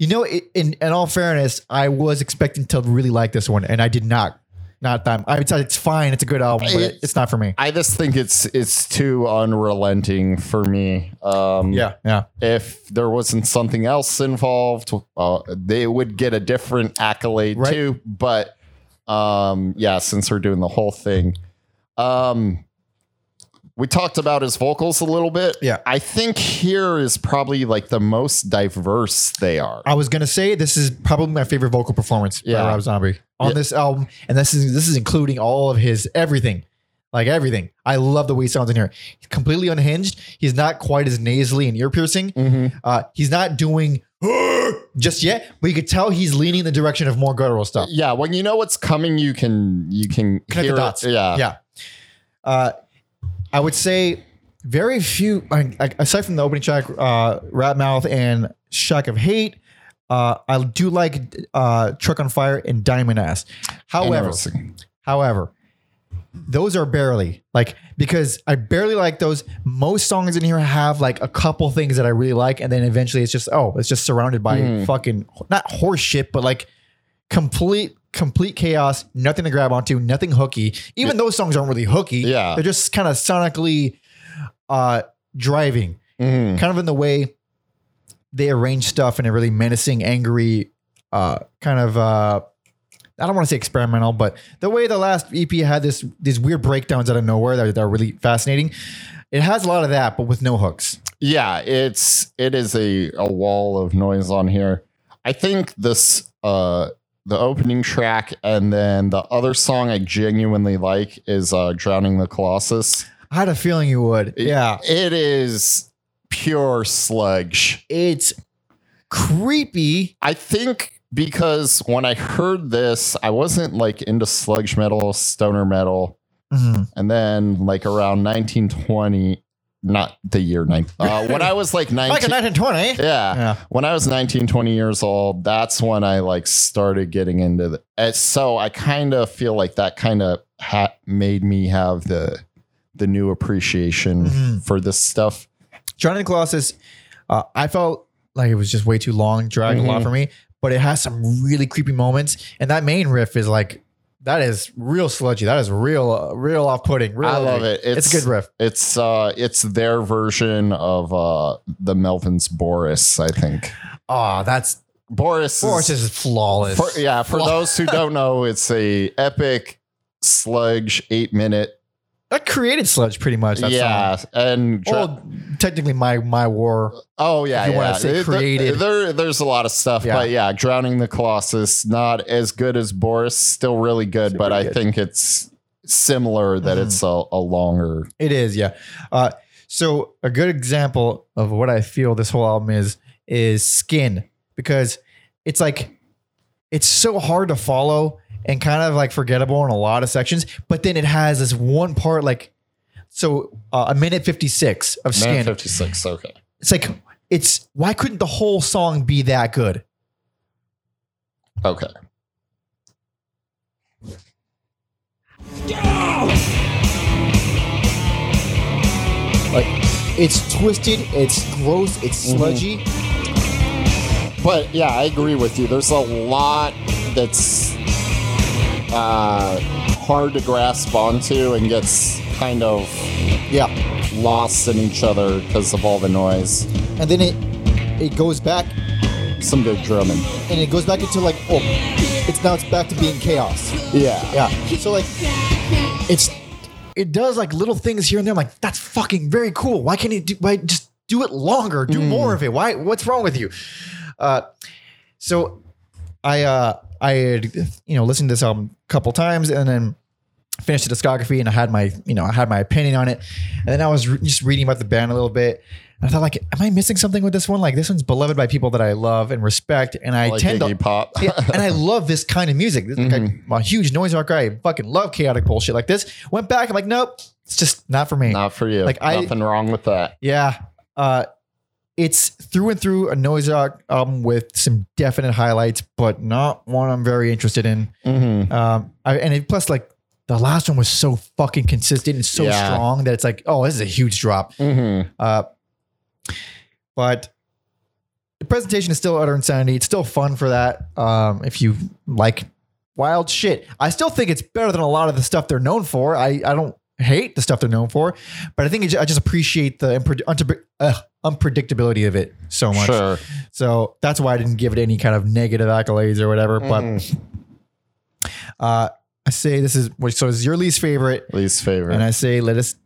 You know, in in all fairness, I was expecting to really like this one, and I did not. Not that I would say it's fine. It's a good album, but It's- it's not for me. I just think it's it's too unrelenting for me. Um Yeah, yeah. if there wasn't something else involved, uh, they would get a different accolade Right. too. But um, yeah, since we're doing the whole thing, um, we talked about his vocals a little bit. Yeah. I think here is probably like the most diverse they are. I was gonna say this is probably my favorite vocal performance Yeah. by Rob Zombie on Yeah. this album, and this is this is including all of his everything, like everything. I love the way he sounds in here. He's completely unhinged. He's not quite as nasally and ear piercing. Mhm. Uh, he's not doing just yet, but you could tell he's leaning in the direction of more guttural stuff. Yeah, when you know what's coming, you can you can Connect hear the it. Yeah, yeah. Uh, I would say very few, I- aside from the opening track, uh, Rat Mouth and Shock of Hate. Uh, I do like uh, Truck on Fire and Diamond Ass. However, however, those are barely like because I barely like those. Most songs in here have like a couple things that I really like, and then eventually it's just oh, it's just surrounded by Mhm. fucking not horse shit, but like complete complete chaos, nothing to grab onto, nothing hooky. Even those songs aren't really hooky. Yeah. They're just kind of sonically uh driving. Mhm. Kind of in the way they arrange stuff in a really menacing, angry, uh kind of uh I don't want to say experimental, but the way the last EP had this these weird breakdowns out of nowhere that, that are really fascinating. It has a lot of that, but with no hooks. Yeah, it's it is a, a wall of noise on here. I think this uh the opening track and then the other song I genuinely like is uh Drowning the Colossus. I had a feeling you would. Yeah. It is pure sludge. It's creepy. I think because when I heard this, I wasn't like into sludge metal, stoner metal. Mhm. And then like around 1920, not the year nine. Uh, when I was like Back in 19, 1920. yeah, Yeah. when I was 19, 20 years old, that's when I like started getting into the. uh, So I kind of feel like that kind of ha- made me have the the new appreciation Mhm. for this stuff. Drowning the Colossus, uh, I felt like it was just way too long, dragged a lot Mhm. for me, but it has some really creepy moments. And that main riff is like, that is real sludgy. That is real, uh, real off putting. Real I love it. It's, a good riff. It's uh, it's their version of uh the Melvins Boris. I think Oh, that's Boris. Boris is, flawless. for, yeah. For those who don't know, it's a epic sludge eight minute. That created sludge pretty much. That yeah, song. and Well, technically, my my war. Oh yeah, you yeah. say There- created. There, there's a lot of stuff, Yeah. but yeah, drowning the Colossus not as good as Boris, still really good, Still but I think it's similar that Mhm. it's a, a longer. It is, yeah. Uh, so a good example of what I feel this whole album is is Skin because it's like it's so hard to follow and kind of like forgettable in a lot of sections, but then it has this one part like so uh, a minute 56 of Man, fifty six. Okay. It's like it's why couldn't the whole song be that good? Okay. Like it's twisted, it's gross, it's Mhm. sludgy. But yeah, I agree with you. There's a lot that's uh, hard to grasp onto and gets kind of Yeah. lost in each other because of all the noise. And then it it goes back Some good drumming. and it goes back into like oh it's now it's back to being chaos Yeah. yeah so like it's it does like little things here and there I'm like that's fucking very cool why can't you do why just do it longer do Mm. more of it why what's wrong with you uh so i uh i had you know listened to this album couple times and then finished the discography and i had my you know i had my opinion on it and then i was re- just reading about the band a little bit and I thought, like, am I missing something with this one? Like, this one's beloved by people that I love and respect, and I like tend to Iggy Pop. yeah, and I love this kind of music. This, Mm-hmm. I'm a huge noise rock guy. I fucking love chaotic bullshit like this. Went back. I'm like, nope, it's just not for me. Not for you. Like, I- Nothing wrong with that. Yeah, uh, it's through and through a noise rock album with some definite highlights, but not one I'm very interested in. Mm-hmm. Um, I, and it, plus, like, the last one was so fucking consistent and so Yeah. strong that it's like, oh, this is a huge drop. Mm-hmm. Uh, but the presentation is still utter insanity. It's still fun for that. Um, if you like wild shit, I still think it's better than a lot of the stuff they're known for. I, I don't hate the stuff they're known for, but I think it, I just appreciate the impre- uh, unpredictability of it so much. Sure. So that's why I didn't give it any kind of negative accolades or whatever. Mhm. But uh, I say this is so it's your least favorite, Least favorite. and I say let us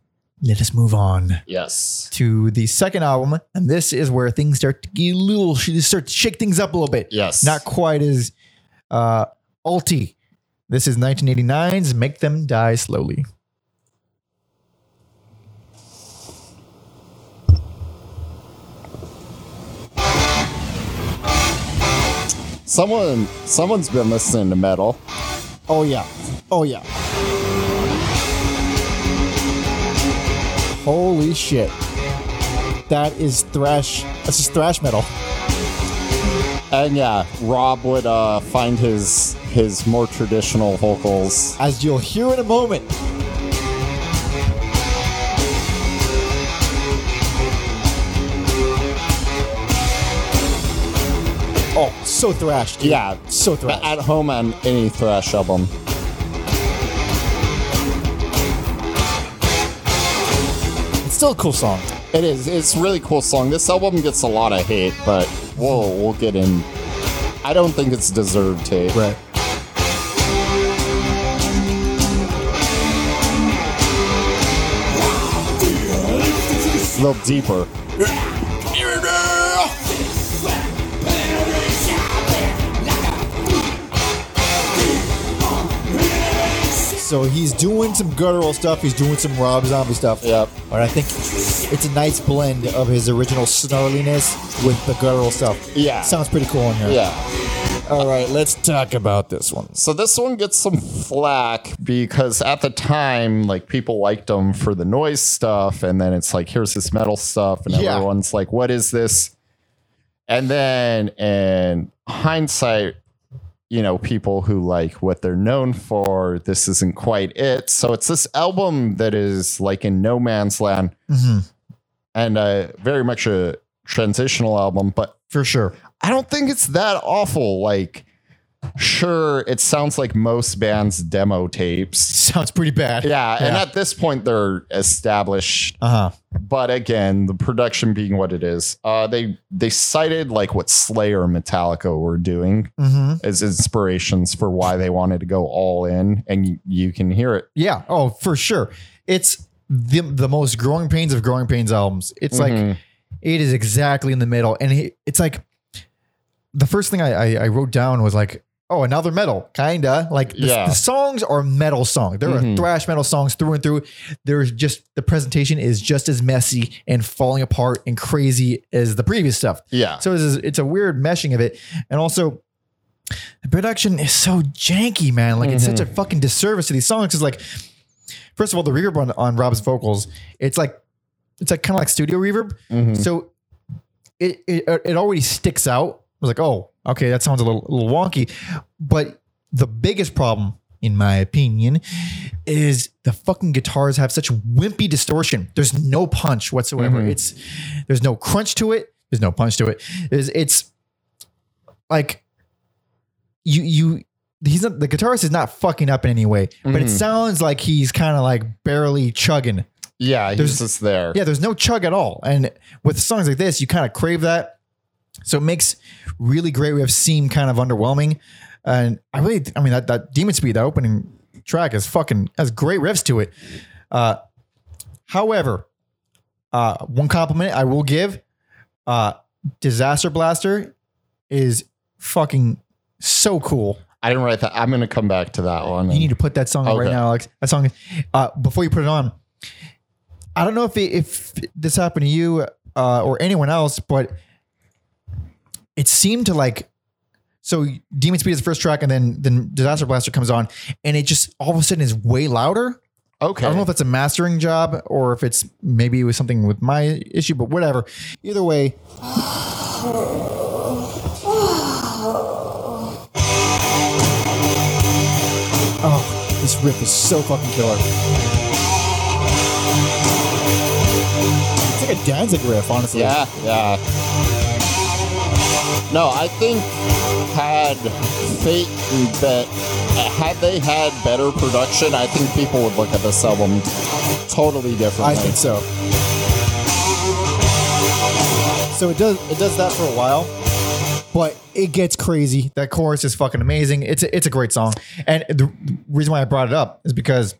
let us move on yes. to the second album, and this is where things start to get a little start to shake things up a little bit. Yes. Not quite as uh alty. This is 1989's Make Them Die Slowly. Someone someone's been listening to metal. Oh yeah. Oh yeah. Holy shit. That is thrash. That's just thrash metal. And yeah, Rob would uh, find his his more traditional vocals. As you'll hear in a moment. So thrash, dude. Yeah. So thrash. At home on any thrash album. It's still a cool song. It is. It's a really cool song. This album gets a lot of hate, but we'll we'll get in. I don't think it's deserved hate. Right. A little deeper. So he's doing some guttural stuff. He's doing some Rob Zombie stuff. Yep. But I think it's a nice blend of his original snarliness with the guttural stuff. Yeah. Sounds pretty cool in here. Yeah. All right, let's talk about this one. So this one gets some flack because at the time, like people liked them for the noise stuff, and then it's like, here's this metal stuff, and Yeah. everyone's like, what is this? And then in hindsight, you know, people who like what they're known for, this isn't quite it. So it's this album that is like in no man's land Mhm. and uh, very much a transitional album, but For sure. I don't think it's that awful. Like, sure, it sounds like most bands' demo tapes. Sounds pretty bad. Yeah, and at this point they're established. Uh huh. But again, the production being what it is, uh, they they cited like what Slayer and Metallica were doing Mm-hmm. as inspirations for why they wanted to go all in, and you, you can hear it. Yeah. Oh, for sure. It's the the most growing pains of growing pains albums. It's like Mhm. it is exactly in the middle, and it, it's like the first thing I, I I wrote down was like. Oh, another metal, kinda like the, Yeah. the songs are metal songs. They're Mhm. thrash metal songs through and through. There's just the presentation is just as messy and falling apart and crazy as the previous stuff. yeah, So it's, it's a weird meshing of it. And also, the production is so janky, man. Like, it's such a fucking disservice to these songs. Because, like, first of all, the reverb on, on Rob's vocals, it's like, it's like kind of like studio reverb. Mhm. So it, it it already sticks out. I was like, oh, okay, that sounds a little, a little wonky. But the biggest problem, in my opinion, is the fucking guitars have such wimpy distortion. There's no punch whatsoever. Mhm. It's there's no crunch to it. There's no punch to it. It's, it's like you you he's not the guitarist is not fucking up in any way, but it Mhm. sounds like he's kind of like barely chugging. yeah, he's there's- just there. Yeah, there's no chug at all. And with songs like this, you kind of crave that. So it makes really great riffs seem kind of underwhelming. And I really, I mean, that, that Demon Speed, that opening track is fucking, has great riffs to it. Uh, however, uh, one compliment I will give uh, Disaster Blaster is fucking so cool. I didn't write that. I'm going to come back to that one. You need to put that song on right now, Alex. That song, uh, before you put it on, I don't know if it, if this happened to you uh, or anyone else, but it seemed to like. So Demon Speed is the first track, and then then Disaster Blaster comes on, and it just all of a sudden is way louder. okay. I don't know if that's a mastering job or if it's maybe it was something with my issue, but whatever. Either way. Oh, this riff is so fucking killer. It's like a Danzig riff, honestly. Yeah, yeah. No, I think had Fate Bet had they had better production, I think people would look at this album totally differently. I think so. So it does it does that for a while, but it gets crazy. That chorus is fucking amazing. It's a, it's a great song, and the reason why I brought it up is because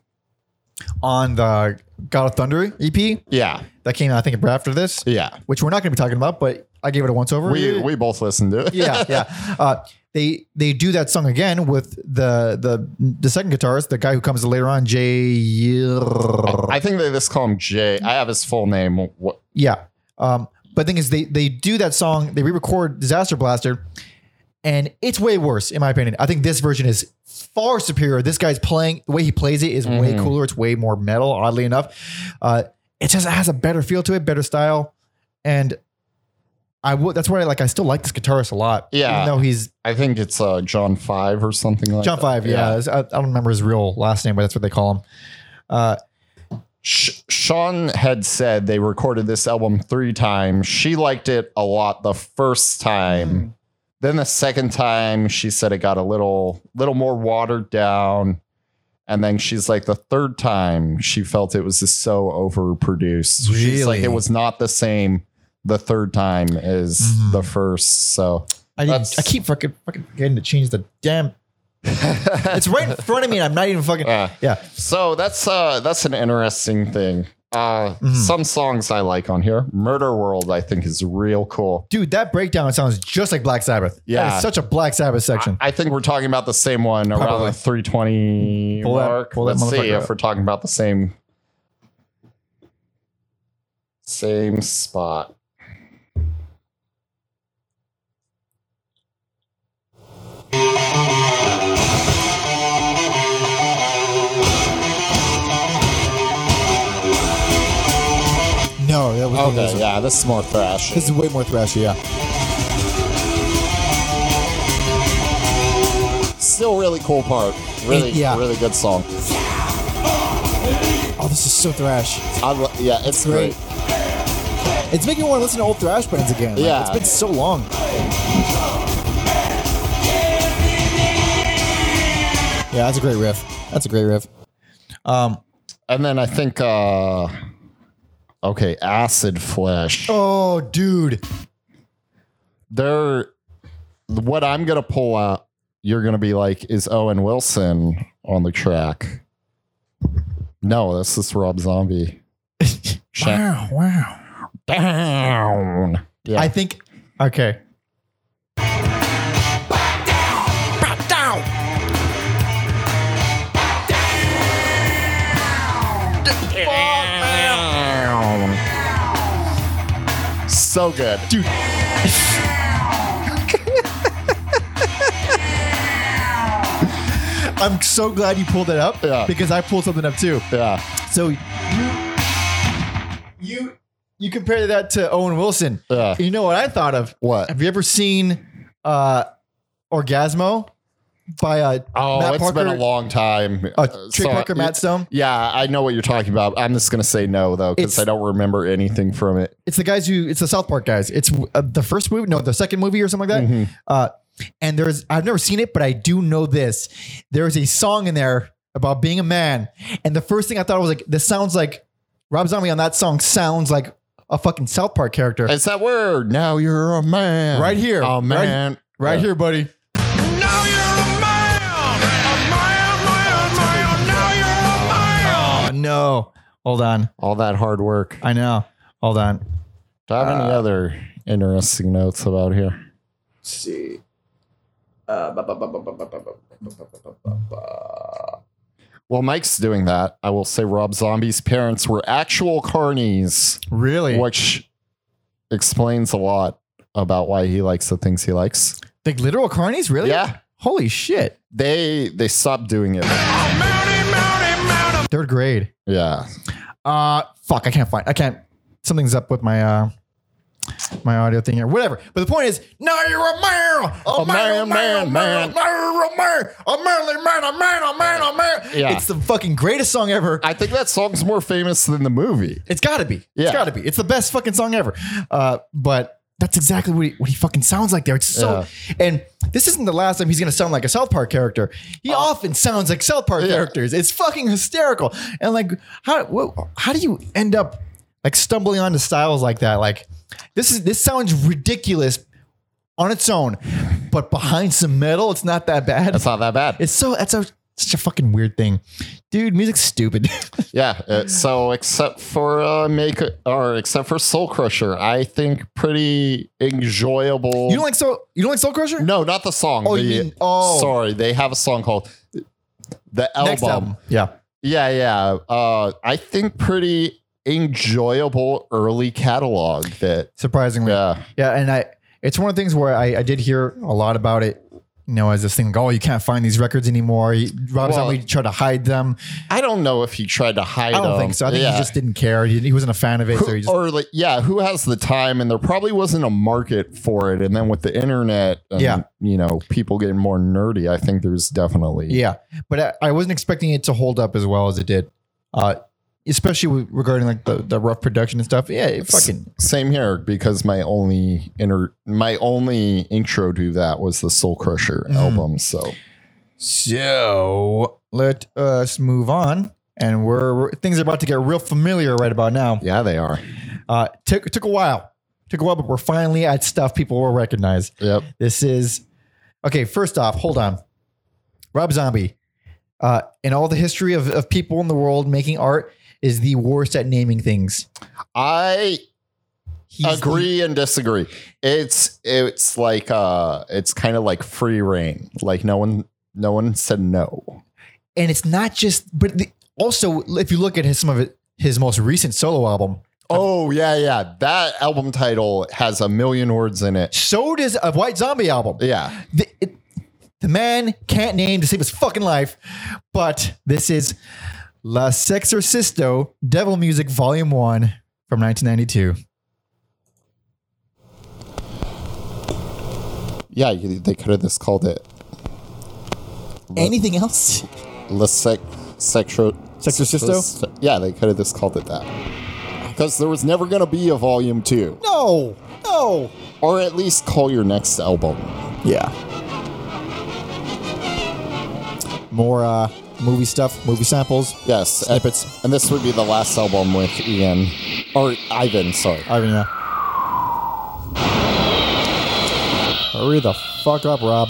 on the God of Thunder EP Yeah, that came out, I think right after this, yeah. which we're not going to be talking about, but I gave it a once over. We we both listened to it. yeah, yeah. Uh, they they do that song again with the the the second guitarist, the guy who comes later on, Jay. I think they just call him Jay. I have his full name. What? Yeah. Um, but the thing is, they they do that song, they re-record Disaster Blaster, and it's way worse in my opinion. I think this version is far superior. This guy's playing the way he plays it is way Mhm. cooler. It's way more metal. Oddly enough, uh, it just has a better feel to it, better style, and I would. That's why I like. I still like this guitarist a lot. Yeah. even though he's I think it's uh, John Five or something like John that. Five. Yeah, I, I don't remember his real last name, but that's what they call him. Uh, Sh- Sean had said they recorded this album three times. She liked it a lot the first time. Hmm. Then the second time, she said it got a little little more watered down. And then she's like, the third time, she felt it was just so overproduced. She's like, Really? it was not the same the third time as Mhm. the first. So I didn't, I keep fucking fucking forgetting to change the damn. It's right in front of me, and I'm not even fucking. Uh, Yeah. So that's uh that's an interesting thing. Uh Mhm. some songs I like on here. Murder World I think is real cool. Dude, that breakdown sounds just like Black Sabbath. Yeah. is such a Black Sabbath section. I think we're talking about the same one around Probably. the 320 Pull that- mark. pull that Let's see if we're talking about the same same spot. Owen Okay, Wilson. yeah, this is more thrash. This is way more thrashy, yeah. Still really cool part. Really, It- yeah. really good song. Oh, this is so thrash. Lo- yeah, it's Great. great. It's making me want to listen to old thrash bands again. Like, Yeah. It's been so long. Yeah, that's a great riff. That's a great riff. Um, And then I think, uh okay, Acid Flesh. oh, dude. They're what I'm gonna pull out. You're gonna be like, is Owen Wilson on the track? No, that's this Rob Zombie. Wow, wow. down. Yeah, I think, okay. So good, Dude. I'm so glad you pulled it up Yeah. because I pulled something up too. Yeah, So you you you compared that to Owen Wilson. yeah. You know what I thought of? What? Have you ever seen uh Orgasmo by uh Oh, Matt it's Parker? been a long time. uh, Uh, Trey so- Parker, Matt Stone? Yeah, I know what you're talking about. I'm just gonna say no though because I don't remember anything from it. It's the guys who it's the South Park guys. It's uh, the first movie, no, the second movie or something like that. Mhm. Uh, and there's I've never seen it, but I do know this. There's a song in there about being a man, and the first thing I thought was like, this sounds like Rob Zombie on that song sounds like a fucking South Park character. It's that word. Now you're a man. Right here. A Right- man. right Yeah. here, buddy. You're a man. Oh no. Hold on. All that hard work. I know. Hold on. Do I have any other interesting notes about here? Let's see. Uh, ba- ba- ba- ba- ba- ba- ba- ba- ba- ba- ba- ba. Well, Mike's doing that. I will say Rob Zombie's parents were actual carnies, Really? which explains a lot about why he likes the things he likes. Like literal carnies? Really? Yeah. Holy shit. They they stopped doing it. Third grade. Yeah. Uh fuck, I can't find I can't something's up with my uh my audio thing here. Whatever. But the point is, now you're a man, A man, man, man. You're a man, a manly man, a man, a man, a man. Yeah. It's the fucking greatest song ever. I think that song's more famous than the movie. It's gotta be. Yeah. It's gotta be. It's the best fucking song ever. Uh, but that's exactly what he, what he fucking sounds like there. It's so, and this isn't the last time he's gonna sound like a South Park character. He often sounds like South Park Uh, Yeah. characters. It's fucking hysterical. And like, how what, how do you end up like stumbling onto styles like that? Like, this is this sounds ridiculous on its own, but behind some metal, it's not that bad. That's not that bad. It's so that's a such a fucking weird thing, dude. Music's stupid. Yeah. uh, so except for uh, make or except for Soul Crusher, I think pretty enjoyable. you don't like soul? You don't like Soul Crusher? no, not the song. Oh, the, mean- oh. sorry. They have a song called the album. Album. Yeah. Yeah, yeah. Uh, I think pretty enjoyable early catalog. That Surprisingly. yeah, Yeah, and I it's one of the things where I, I did hear a lot about it. You know, as this thing, like, oh, you can't find these records anymore. He, Rob Well- Zombie tried to hide them. I don't know if he tried to hide. Them. I don't them. think so. I think Yeah. he just didn't care. He, he wasn't a fan of it. so he just, or like yeah, who has the time? And there probably wasn't a market for it. And then with the internet, and, Yeah. you know, people getting more nerdy. I think there's definitely yeah, but I, I wasn't expecting it to hold up as well as it did. Uh, especially with, regarding like the, the rough production and stuff. Yeah, it fucking Same here because my only inter my only intro to that was the Soul Crusher Mm. album. So So let us move on. And we're, we're- things are about to get real familiar right about now. yeah, they are. Uh, took took a while, took a while, but we're finally at stuff people will recognize. Yep. This is okay. First off, hold on, Rob Zombie. Uh, in all the history of, of people in the world making art, is the worst at naming things. I He's the- agree and disagree. It's it's like uh it's kind of like free reign. Like no one no one said no. and it's not just, but the, also if you look at his, some of it, his most recent solo album, Oh yeah, yeah. That album title has a million words in it. so does a White Zombie album. Yeah. the, it, the man can't name to save his fucking life, but this is La Sexorcisto Devil Music Volume 1 from 1992. Yeah, they could have just called it. La, Anything else? La Sec, Sexor, Sexorcisto? Yeah, they could have just called it that. Because there was never going to be a Volume 2. No! No! Or at least call your next album. Yeah. More, uh, movie stuff, movie samples. Yes. Snippets. And, and this would be the last album with Ian. Or Ivan, sorry. Ivan. yeah. Hurry the fuck up, Rob.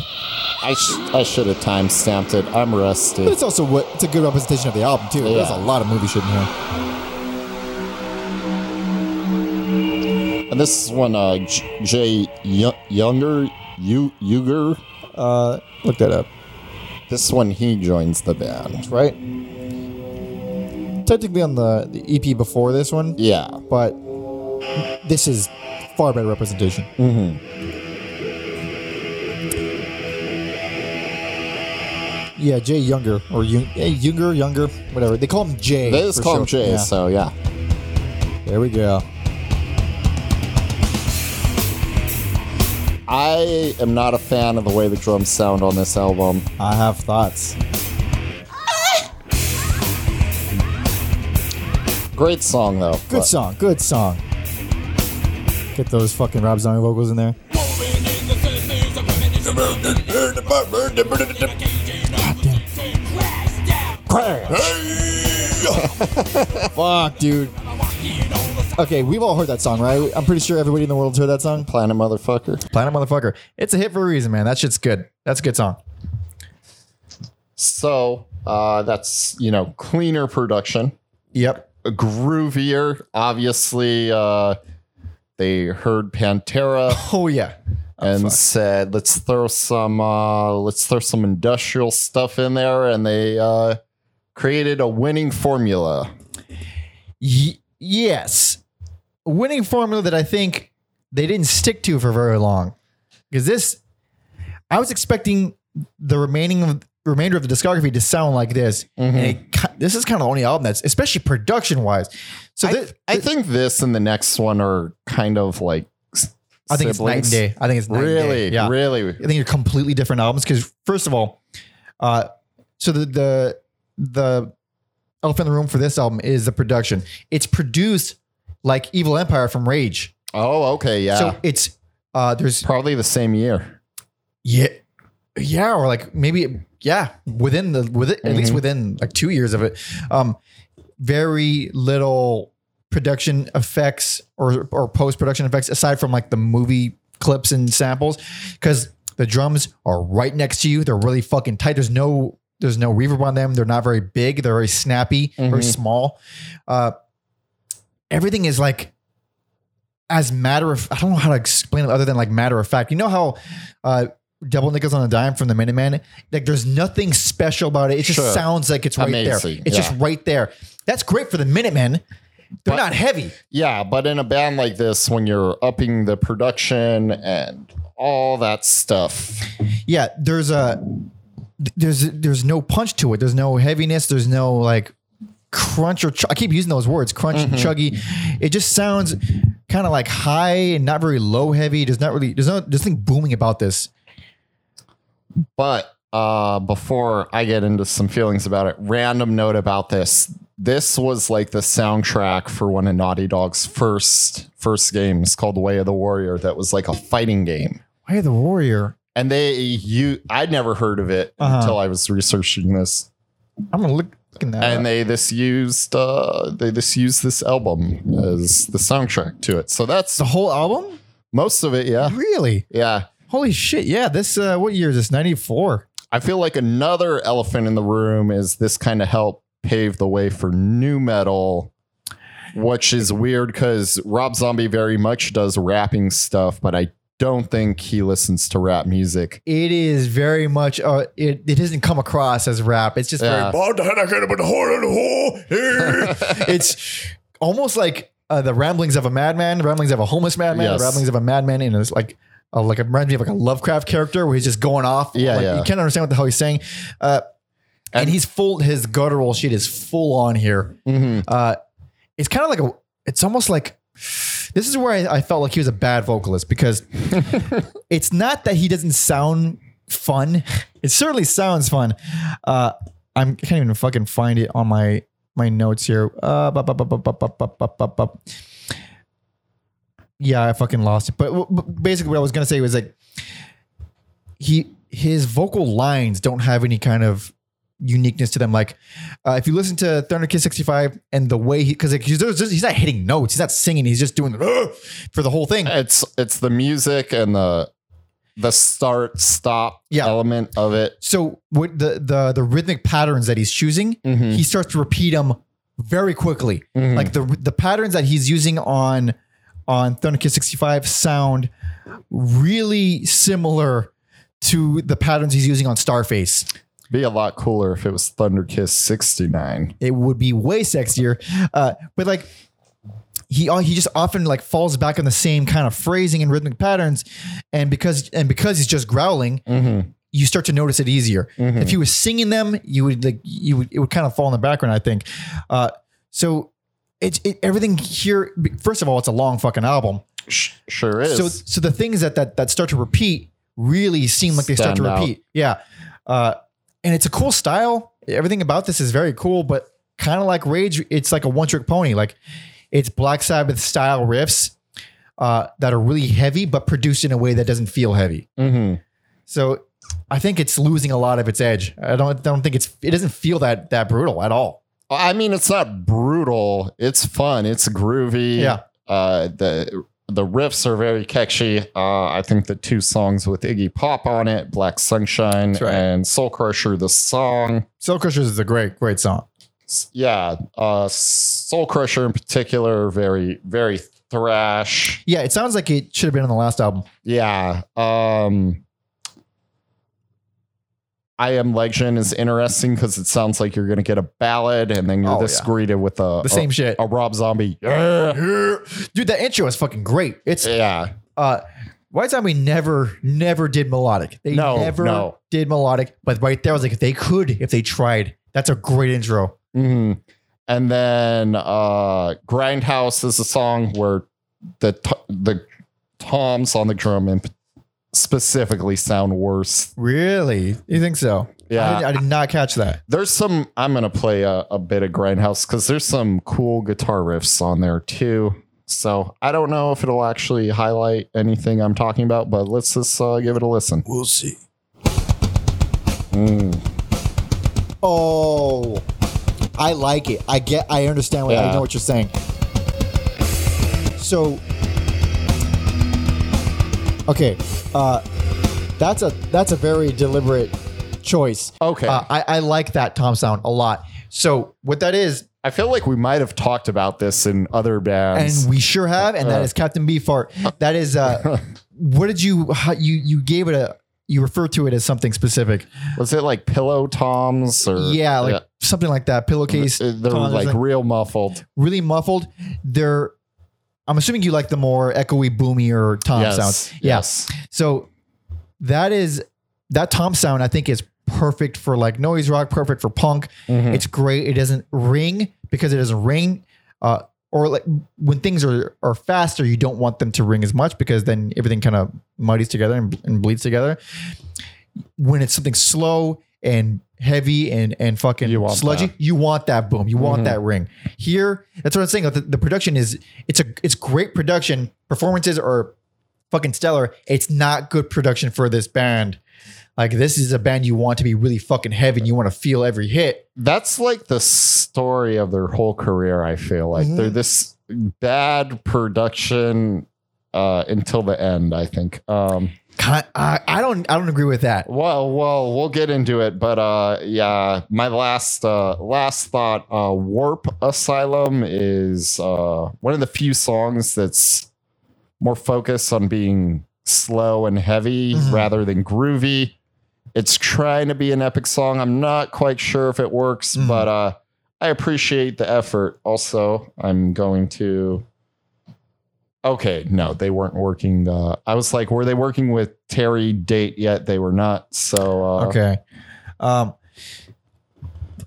I, sh- I should have time stamped it. I'm But rusty. it's also what it's a good representation of the album too. There's a lot of movie shit in here. And this is when uh, J- Jay Yo- Younger, you Yuger, Uh, look that up. This is when he joins the band. Right. Technically on the, the EP before this one, Yeah. but this is far better representation. Mm-hmm. Yeah, Jay Younger or Young, eh, Younger, Younger, whatever. They call him Jay. They just call him. Jay, Yeah. so yeah. There we go. I am not a fan of the way the drums sound on this album. I have thoughts. Great song though. Good but- song. Good song. Get those fucking Rob Zombie vocals in there. Fuck, dude. Okay, we've all heard that song, right? I'm pretty sure everybody in the world's heard that song. Planet Motherfucker. Planet Motherfucker. It's a hit for a reason, man. That shit's good. That's a good song. So uh, that's you know cleaner production, Yep. groovier. Obviously, uh, they heard Pantera Oh yeah. and said, "Let's throw some uh, let's throw some industrial stuff in there," and they uh, created a winning formula. Y- yes. Winning formula that I think they didn't stick to for very long. Because this, I was expecting the remaining of, remainder of the discography to sound like this. And it, this is kind of the only album that's, especially production wise. So I, this, I think this and the next one are kind of like. I think it's night and day. I think it's night and day. Really, Yeah. really. I think they're completely different albums because first of all, uh, so the the the elephant in the room for this album is the production. It's produced like Evil Empire from Rage. Oh, okay, yeah. So it's uh there's Probably the same year. yeah yeah or like maybe yeah within the with it at least within like two years of it. Um very little production effects or or post production effects aside from like the movie clips and samples because the drums are right next to you. They're really fucking tight. There's no there's no reverb on them. They're not very big. They're very snappy very small. Uh everything is like as matter of I don't know how to explain it other than like matter of fact. You know how uh Double Nickels on a Dime from the Minutemen, like there's nothing special about it. It just Sure. sounds like it's right Amazing, there. It's just right there. That's great for the Minutemen. They're But- not heavy. Yeah, but in a band like this, when you're upping the production and all that stuff, Yeah, there's a there's there's no punch to it. There's no heaviness. There's no like crunch or ch- I keep using those words, crunch and chuggy. It just sounds kind of like high and not very low heavy. There's not really there's no there's nothing booming about this. But uh, before I get into some feelings about it, random note about this: this was like the soundtrack for one of Naughty Dog's first first games called Way of the Warrior. That was like a fighting game, Way of the warrior? and they you I'd never heard of it Uh-huh. until I was researching this, I'm gonna look. And they this used uh, they this used this album as the soundtrack to it. So that's the whole album? most of it. Yeah, Really? yeah. Holy shit! Yeah, this uh, what year is this? Ninety four. I feel like another elephant in the room is this kind of helped pave the way for nu metal, which is weird because Rob Zombie very much does rapping stuff, but I don't think he listens to rap music. It is very much. Uh, it it doesn't come across as rap. It's just Yeah. very. it's almost like uh, the ramblings of a madman, the ramblings of a homeless madman, Yes. the ramblings of a madman, and it's like. Uh, like it reminds me of like a Lovecraft character where he's just going off. Yeah, like, yeah. You can't understand what the hell he's saying. Uh, and, And- he's full. His guttural shit is full on here. Mhm. Uh, it's kind of like a. It's almost like this is where I, I felt like he was a bad vocalist because it's not that he doesn't sound fun. It certainly sounds fun. Uh, I'm I can't even fucking find it on my my notes here. Uh, bu- bu- bu- bu- bu- bu- bu- bu- bu- bu- yeah, I fucking lost it. But, but basically, what I was gonna say was like he his vocal lines don't have any kind of uniqueness to them. Like uh, if you listen to Thunder Kiss 65 and the way he because like, he's, just- he's not hitting notes, he's not singing, he's just doing the for the whole thing. It's it's the music and the the start stop Yeah. element of it. So with the the the rhythmic patterns that he's choosing, Mhm. he starts to repeat them very quickly. Mhm. Like the the patterns that he's using on on Thunder Kiss 65 sound really similar to the patterns he's using on Starface. Be a lot cooler if it was Thunder Kiss 69. It would be way sexier. Uh, but like he uh, he just often like falls back on the same kind of phrasing and rhythmic patterns, and because and because he's just growling, Mm-hmm. you start to notice it easier. If he was singing them, you would like you would it would kind of fall in the background. I think. Uh, so it's it, everything here. First of all, it's a long fucking album. Sure is. So so the things that that that start to repeat really seem like they start to Stand out. repeat. Yeah. Uh, and it's a cool style. Everything about this is very cool, but kind of like Rage, it's like a one trick pony. Like it's Black Sabbath style riffs uh, that are really heavy, but produced in a way that doesn't feel heavy. Mhm. So I think it's losing a lot of its edge. I don't I don't think it's it doesn't feel that that brutal at all. I mean, it's not brutal. It's fun. It's groovy. Yeah. Uh, the the riffs are very catchy. Uh, I think the two songs with Iggy Pop on it, Black Sunshine right. and Soul Crusher, the song. Soul Crusher is a great great song. Yeah. Uh, Soul Crusher in particular, very, very thrash. Yeah, it sounds like it should have been on the last album. Yeah. Um, I Am Legend is interesting because it sounds like you're going to get a ballad and then you're Oh, this yeah. greeted with a, The same a, shit. a Rob Zombie. Yeah. Dude, that intro is fucking great. It's Yeah. uh White Zombie never never did melodic. They No, never no. did melodic. But right there I was like, if they could, if they tried, that's a great intro. Mhm. And then uh, Grindhouse is a song where the t- the toms on the drum and specifically sound worse. Really? You think so? Yeah. I did, I did not catch that. There's some. I'm gonna play a, a bit of Grindhouse because there's some cool guitar riffs on there too. So I don't know if it'll actually highlight anything I'm talking about, but let's just uh, give it a listen. We'll see. Mm. Oh, I like it. I get. I understand what I Yeah. know what you're saying. So, okay, uh, that's a that's a very deliberate choice. Okay, Uh, I, I like that Tom sound a lot. So what that is, I feel like we might have talked about this in other bands. and we sure have, and that Uh. is Captain Beefheart. That is uh what did you how, you you gave it a you refer to it as something specific. Was it like pillow toms or Yeah, like something like that. Pillowcase. They're toms, like like- real muffled. really muffled. They're I'm assuming you like the more echoey, boomier tom yes. sounds. Yeah. Yes. So that is that tom sound I think is perfect for like noise rock, perfect for punk. Mhm. It's great. It doesn't ring because it doesn't ring. Uh, or like when things are are faster, you don't want them to ring as much because then everything kind of muddies together and, and bleeds together. When it's something slow and heavy and and fucking You sludgy, that. you want that boom. You want Mhm. that ring. Here, that's what I'm saying. The, the production is it's a it's great production. Performances are fucking stellar. It's not good production for this band. Like this is a band you want to be really fucking heavy and you want to feel every hit. That's like the story of their whole career. I feel like Mhm. they're this bad production uh, until the end. I think. Um, Kind- I, I don't I don't agree with that. well, well, we'll get into it, but uh, yeah, my last uh, last thought. Uh, Warp Asylum is uh, one of the few songs that's more focused on being slow and heavy Mhm. rather than groovy. It's trying to be an epic song. I'm not quite sure if it works, Mhm. but uh, I appreciate the effort. Also, I'm going to. Okay, no, they weren't working. Uh, I was like, were they working with Terry Date yet? They were not. So uh, Okay. Um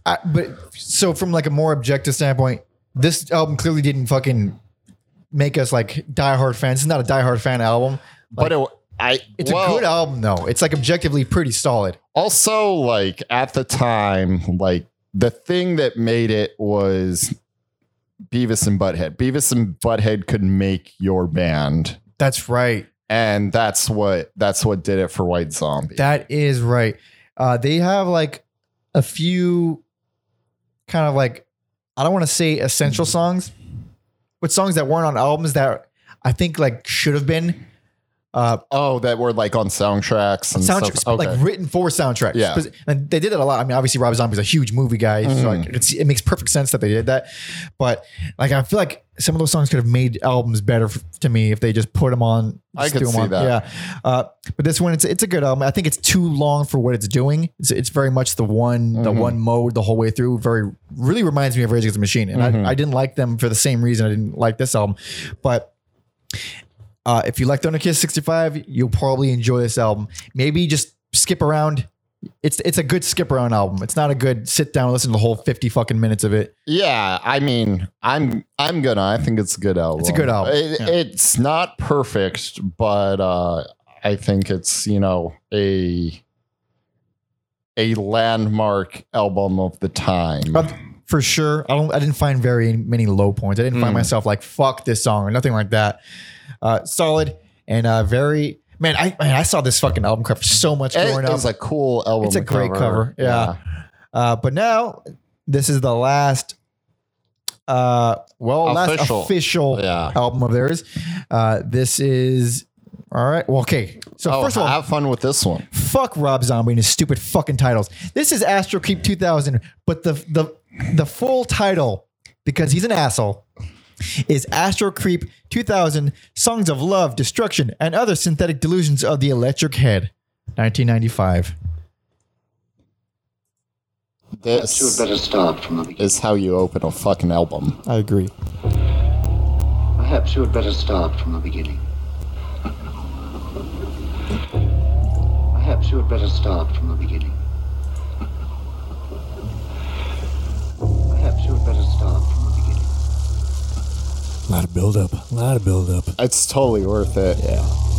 I, but so from like a more objective standpoint, this album clearly didn't fucking make us like diehard fans. It's not a diehard fan album. but it, I It's well, a good album though. It's like objectively pretty solid. also like at the time like the thing that made it was beavis and butthead beavis and butthead could make your band That's right. and that's what that's what did it for white zombie That is right. Uh, they have like a few kind of like I don't want to say essential songs, but songs that weren't on albums that I think like should have been. Uh, oh that were like on soundtracks and soundtracks stuff okay. like written for soundtracks. Yeah. And they did it a lot. I mean, obviously Rob Zombie's a huge movie guy, so Mhm. like, it's, it makes perfect sense that they did that. But like, I feel like some of those songs could have made albums better f- to me if they just put them on. I could see on. that. Yeah. Uh, but this one, it's it's a good album. I think it's too long for what it's doing. It's, it's very much the one the Mhm. one mode the whole way through. Very really reminds me of Rage Against the Machine, and Mhm. I, I didn't like them for the same reason I didn't like this album, but. Uh, if you like Thunder Kiss 65, you'll probably enjoy this album. Maybe just skip around. It's it's a good skip around album. It's not a good sit down and listen to the whole 50 fucking minutes of it. yeah i mean i'm i'm gonna i think it's a good album It's a good album, It- yeah. it's not perfect but uh i think it's you know a a landmark album of the time Uh, For sure. I don't I didn't find very many low points. I didn't find Mm. myself like fuck this song or nothing like that. Uh, solid and uh, very man, I man, I saw this fucking album cover so much It- growing up. it's a cool album It's a great cover, yeah. Uh, but now this is the last uh well last Official. official Yeah. album of theirs. Uh this is all right. Well, okay. So oh, first of all, have fun with this one. fuck Rob Zombie and his stupid fucking titles. This is Astro Creep 2000, but the the the full title because he's an asshole is Astro Creep 2000 Songs of Love, Destruction and Other Synthetic Delusions of the Electric Head 1995. Perhaps you This had better start from the beginning. is how you open a fucking album. I agree. Perhaps you had better start from the beginning. Perhaps you had better start from the beginning. Perhaps you had better start from the beginning. A lot of build up. A lot of build up. It's totally worth it. Yeah.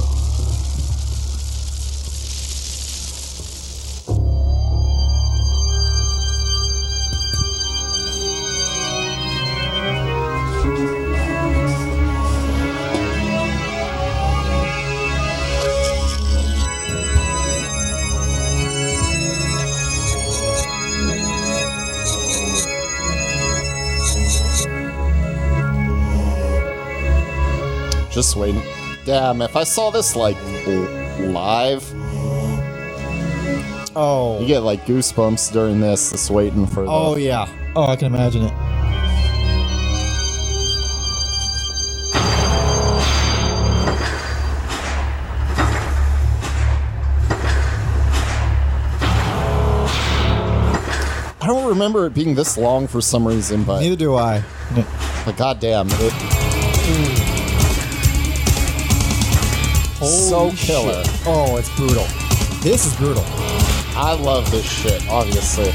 Just waiting. Damn, if I saw this like live, Oh. you get like goosebumps during this. Just waiting for. The, Oh yeah. Oh, I can imagine it. I don't remember it being this long for some reason, but, Neither do I. but goddamn, it, so Holy killer. shit. Oh, it's brutal. This is brutal. I love this shit. Obviously,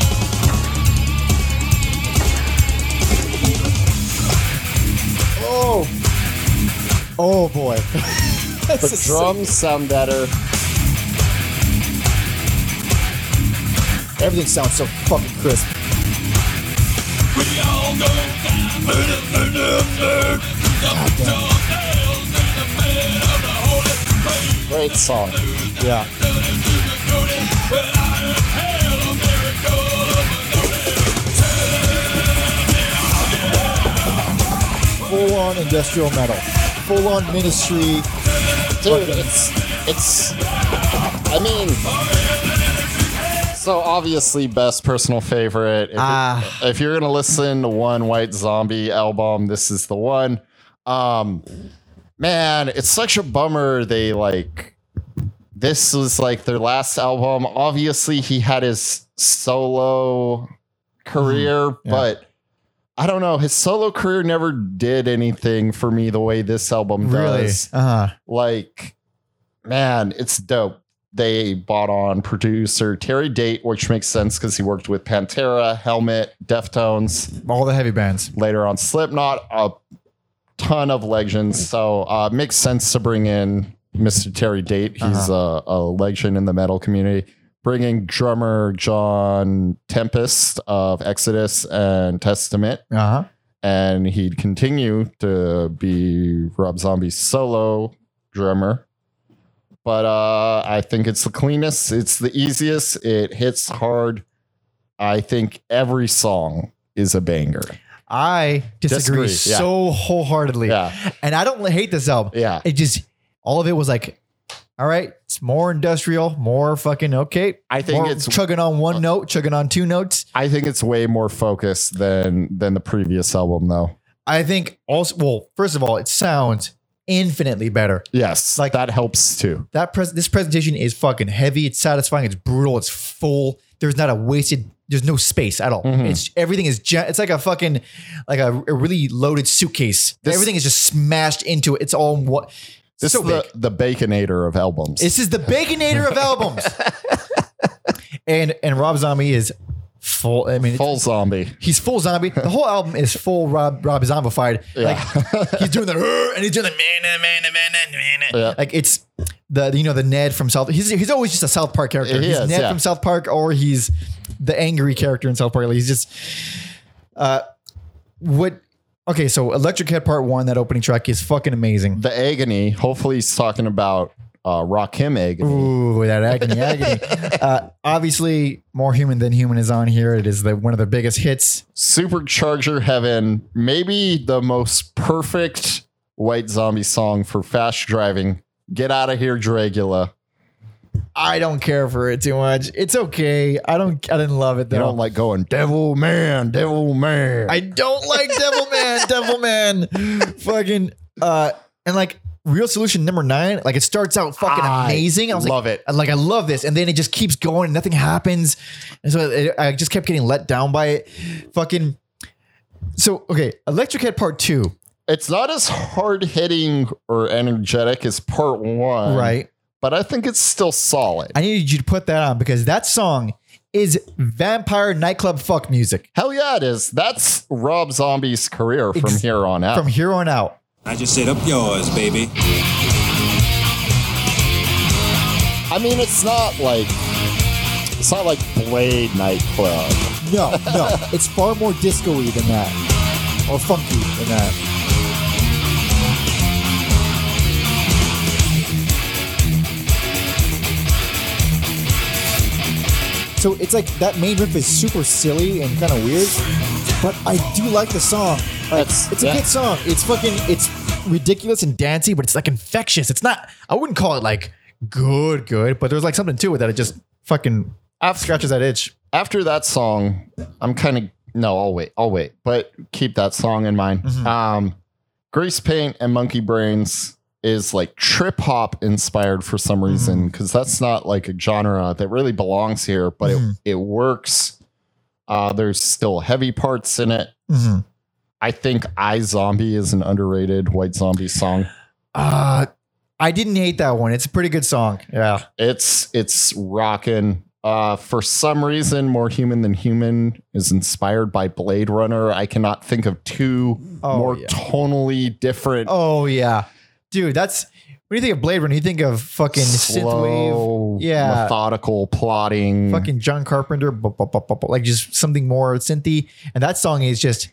Oh. Oh boy. the drums sound better. Everything sounds so fucking crisp. Great song. Yeah. Full on industrial metal. Full on ministry. dude it's it's i mean so obviously best personal favorite if, Ah. if you're gonna listen to one white zombie album this is the one um man it's such a bummer they like this was like their last album obviously he had his solo career yeah. but I don't know. His solo career never did anything for me the way this album Really? does Uh-huh. like man it's dope they bought on producer terry date which makes sense because he worked with pantera helmet deftones All the heavy bands. later on slipknot a ton of legends. So uh, makes sense to bring in Mr. Terry Date. He's a, a legend in the metal community. Bringing drummer John Tempesta of Exodus and Testament, Uh huh. and he'd continue to be Rob Zombie's solo drummer. But uh, I think it's the cleanest. It's the easiest. It hits hard. I think every song is a banger. I disagree, Disagree, yeah. so wholeheartedly. Yeah. And I don't hate this album. Yeah. It just all of it was like, all right, it's more industrial, more fucking okay. I think it's- chugging on one uh, note, chugging on two notes. I think it's way more focused than than the previous album, though. I think also, well, first of all, it sounds infinitely better. Yes, Like- that helps too. That pres- this presentation is fucking heavy. It's satisfying. It's brutal. It's full. There's not a wasted. There's no space at all. Mhm. It's everything is. Gen- it's like a fucking like a, a really loaded suitcase. This- everything is just smashed into it. It's all what. This so is the, big. the baconator of albums. This is the baconator of albums. and and Rob Zombie is full. I mean, it's- full zombie. he's full zombie. The whole album is full Rob Rob zombified. Like he's doing the and he's doing the man man man man man. Yeah. Like it's the you know the Ned from South. He's he's always just a South Park character. He he's is, Ned yeah. from South Park, or he's the angry character in South Park. Like, he's just uh what. Okay, so Electric Head Part One, that opening track is fucking amazing. The agony. Hopefully, he's talking about uh, him, agony. Ooh, that agony, agony. Uh, obviously, more human than human is on here. It is the one of the biggest hits. Supercharger Heaven. Maybe the most perfect White Zombie song for fast driving. Get out of here, Dragula. I don't care for it too much. It's okay. I don't. I didn't love it though. You don't like going devil man, devil man. I don't like Devil Man, Devil Man. Fucking uh and like Real Solution number nine, like it starts out fucking I amazing. I was love like, it. Like I love this, and then it just keeps going, and nothing happens, and so it, I just kept getting let down by it. Fucking. So okay, Electric Head Part Two, it's not as hard hitting or energetic as part one, right? But I think it's still solid. I needed you to put that on because that song is vampire nightclub fuck music Hell yeah, it is. That's Rob Zombie's career from Ex- here on out. from here on out. I just said up yours, baby. I mean, it's not like it's not like Blade nightclub. No, no, it's far more disco-y than that, or funky than that. So it's like that main riff is super silly and kind of weird, but I do like the song. Like, That's- it's a yeah. good song. It's fucking it's ridiculous and dancey, but it's like infectious. It's not. I wouldn't call it like good, good, but there's like something to it that it just fucking scratches that itch. After that song, I'm kind of no. I'll wait. I'll wait. But keep that song in mind. Mm-hmm. Um, Grease Paint and Monkey Brains is like trip hop inspired for some Mm-hmm. reason because that's not like a genre that really belongs here, but Mhm. it it works. Uh, there's still heavy parts in it. Mm-hmm. I think I Zombie is an underrated White Zombie song. Uh, I didn't hate that one. It's a pretty good song. Yeah. It's it's rocking. Uh, for some reason, More Human Than Human is inspired by Blade Runner. I cannot think of two Oh, more yeah. tonally different, Oh yeah, dude. That's when you think of Blade Runner, you think of fucking synthwave, slow, yeah. methodical plotting. fucking John Carpenter, bu- bu- bu- like just something more synthy. And that song is just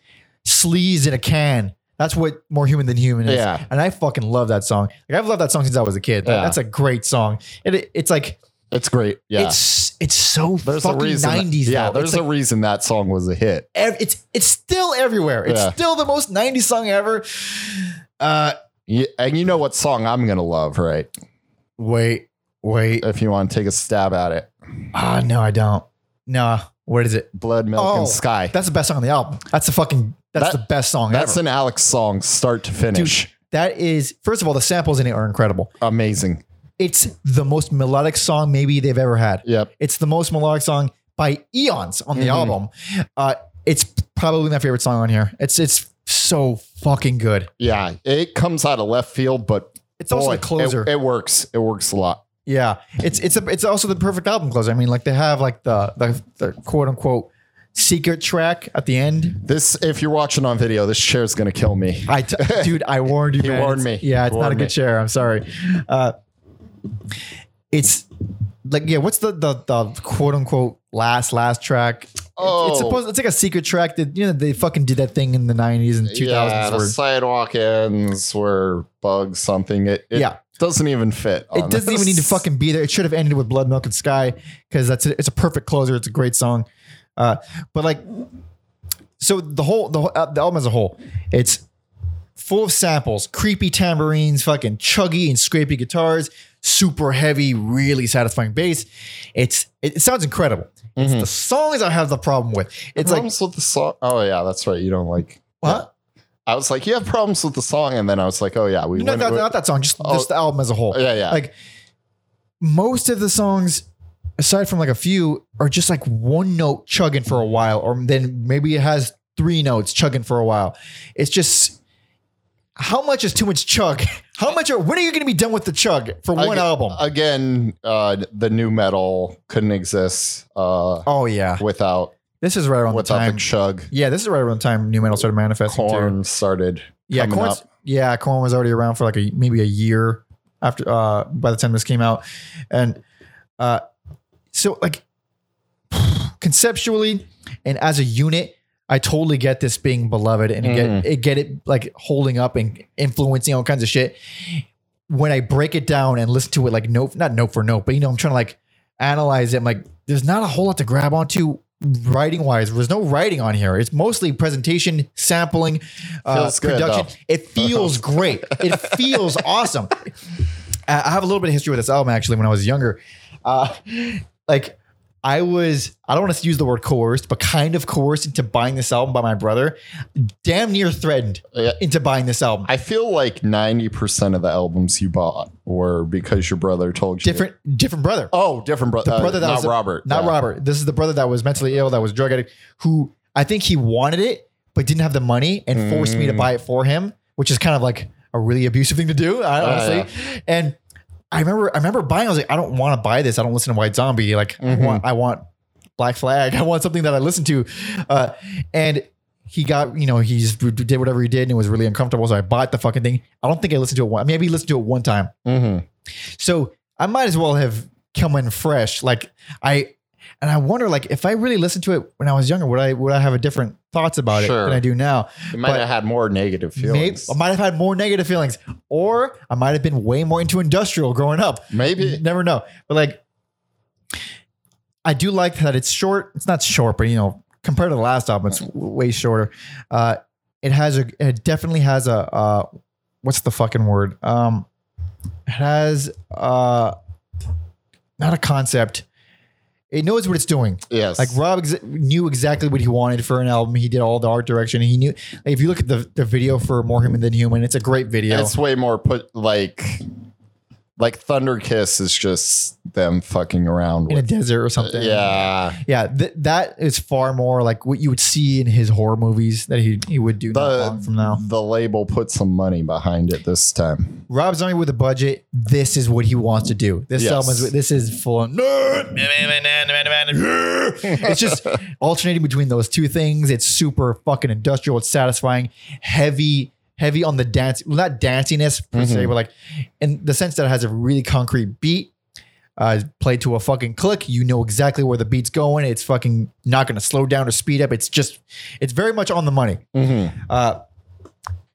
sleaze in a can. That's what more human than human is. Yeah. And I fucking love that song. Like I've loved that song since I was a kid. That- Yeah. That's a great song. It, it- it's like it's great. Yeah, it's it's so there's a fucking reason. nineties. yeah, though. there's it's a like reason that song was a hit. ev- it's it's still everywhere. It's Yeah. still the most nineties song ever. Uh, Yeah, and you know what song I'm gonna love, right? wait, wait. If you want to take a stab at it, Ah, no, I don't. No, what is it? Blood, Milk, Oh, and Sky. That's the best song on the album. That's the fucking. That's That- the best song That's ever. an Alex song, start to finish. that is first of all the samples in it are incredible. Amazing. It's the most melodic song maybe they've ever had. Yep. It's the most melodic song by eons on the Mhm. album. Uh, it's probably my favorite song on here. It's it's so fucking good. Yeah, it comes out of left field, but It's also boy, the closer. It, it works. It works a lot. yeah, it's it's a, it's also the perfect album closer. I mean, like they have like the the, the quote unquote secret track at the end. This, if you're watching on video, this chair is gonna kill me. I, t- dude, I warned you. He man. warned It's- me. Yeah, it's not a good me. chair. I'm sorry. Uh, it's like yeah. What's the the the quote unquote last last track? Oh. it's supposed. It's like a secret track that you know they fucking did that thing in the 90s and 2000s. Yeah, the where sidewalk ends where bugs something. It, it Yeah. doesn't even fit. it doesn't even need to fucking be there. It should have ended with Blood Milk and Sky because that's a, it's a perfect closer. It's a great song. Uh, but like, so the whole the, whole, uh, the album as a whole, it's full of samples, creepy tambourines, fucking chuggy and scrapey guitars, super heavy, really satisfying bass. It's it, it sounds incredible. It's mm-hmm. the songs I have the problem with. It's like problems with the song. Oh yeah, that's right. You don't like what? I was like, you have problems with the song, and then I was like, oh yeah, we No, went not, with- not that song, just, Oh. just the album as a whole. Yeah, yeah. Like most of the songs, aside from like a few, are just like one note chugging for a while, or then maybe it has three notes chugging for a while. It's just how much is too much chug? How much are when are you going to be done with the chug for one Aga- album? Again, uh, the nu metal couldn't exist uh, oh yeah, without this is right around the time. the chug. yeah, this is right around the time nu metal started manifesting. too. Started. Yeah, up. yeah, Korn was already around for like a maybe a year after uh by the time this came out. And uh so like conceptually and as a unit, I totally get this being beloved and Mm-hmm. get it get it like holding up and influencing all kinds of shit. When I break it down and listen to it like note not note for note, but you know, I'm trying to like analyze it. I'm like, there's not a whole lot to grab onto writing wise. There's no writing on here. It's mostly presentation, sampling, uh, good, production. It feels great. It feels awesome. I I have a little bit of history with this album actually when I was younger. Uh, like I was, I don't want to use the word coerced, but kind of coerced into buying this album by my brother. Damn near threatened Yeah. into buying this album. I feel like ninety percent of the albums you bought were because your brother told you. different, different brother. Oh, different brother. the uh, brother that not was Robert. not Yeah. Robert. This is the brother that was mentally ill, that was drug addict, who I think he wanted it but didn't have the money and forced me to mm. buy it for him, which is kind of like a really abusive thing to do, I- honestly. And I remember, I remember buying. I was like, I don't want to buy this. I don't listen to White Zombie. Like, I want, I want Black Flag. I want something that I listen to. Uh, and he got, you know, he just did whatever he did and it was really uncomfortable. So I bought the fucking thing. I don't think I listened to it one. Maybe listened to it one time. Mhm. So I might as well have come in fresh. Like I, and I wonder, like, if I really listened to it when I was younger, would I would I have a different thoughts about it than I do now? You might But have had more negative feelings. I might have had more negative feelings, or I might have been way more into industrial growing up. Maybe. You never know. But like, I do like that it's short. It's not short, but you know, compared to the last album, it's way shorter. Uh, it has a. It definitely has a. Uh, what's the fucking word? Um, it has uh, not a concept. It knows what it's doing. Yes. Like Rob ex- knew exactly what he wanted for an album. He did all the art direction. He knew. Like, if you look at the the video for More Human Than Human, it's a great video. It's way more put like like Thunder Kiss is just them fucking around in a with. desert or something. yeah. yeah. Th- that is far more like what you would see in his horror movies that he he would do not long from now. the label put some money behind it this time. Rob Zombie with a budget. This is what he wants to do. This Yes. album is this is full on. it's just alternating between those two things. It's super fucking industrial. It's satisfying, heavy, heavy on the dance. Well, not danciness per se, but like in the sense that it has a really concrete beat. Uh, played to a fucking click. You know exactly where the beat's going. It's fucking not going to slow down or speed up. It's just, it's very much on the money. Uh,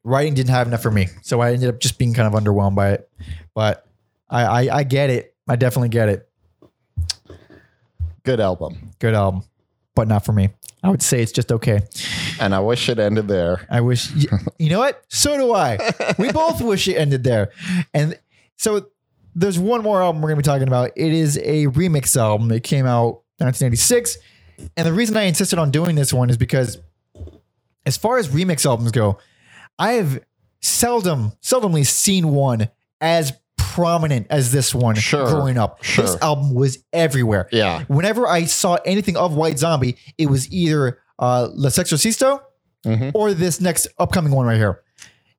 writing didn't have enough for me, so I ended up just being kind of underwhelmed by it. But I, I, I get it. I definitely get it. Good album. Good album, but not for me. I would say it's just okay. And I wish it ended there. I wish, you know what? So do I. We both wish it ended there. And so there's one more album we're going to be talking about. It is a remix album. It came out 1986. And the reason I insisted on doing this one is because as far as remix albums go, I have seldom, seldomly seen one as prominent as this one Sure. growing up. Sure. This album was everywhere. Yeah. Whenever I saw anything of White Zombie, it was either uh, La Sexorcisto Mhm. or this next upcoming one right here.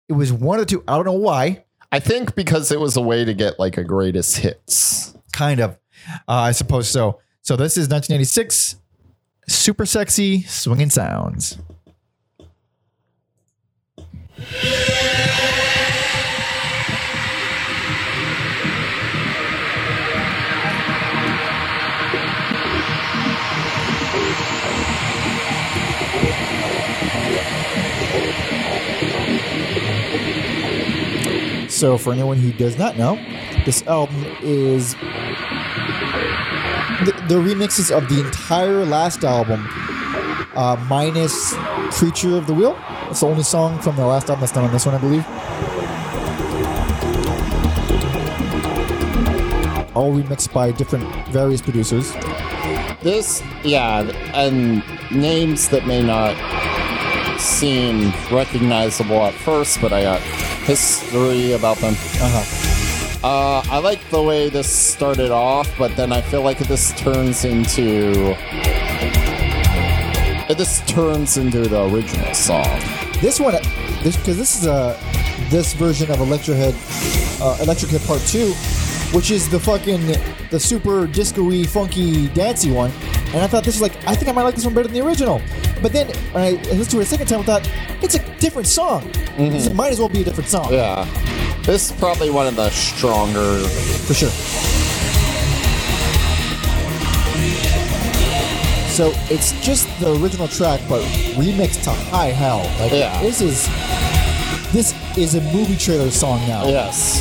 It was one of the two. I don't know why. I think because it was a way to get like a greatest hits. Kind of. Uh, I suppose so. So this is 1986. super sexy swinging sounds. So, for anyone who does not know, this album is the, the remixes of the entire last album, uh, minus "Creature of the Wheel." It's the only song from the last album that's not on this one, I believe. All remixed by different, various producers. This, yeah, and names that may not seem recognizable at first, but I got history about them. Uh-huh. Uh, I like the way this started off, but then I feel like this turns into. This turns into the original song. This one, this because this is a this version of Electric Head, uh, Electric Head Part Two, which is the fucking the super disco-y, funky, dancey one. And I thought this was like, I think I might like this one better than the original. But then when I listened to it a second time, I thought it's a different song. Mm-hmm. It might as well be a different song Yeah. This is probably one of the stronger. for sure. So it's just the original track, but remixed to high hell. Like Yeah. this is this is a movie trailer song now. Yes.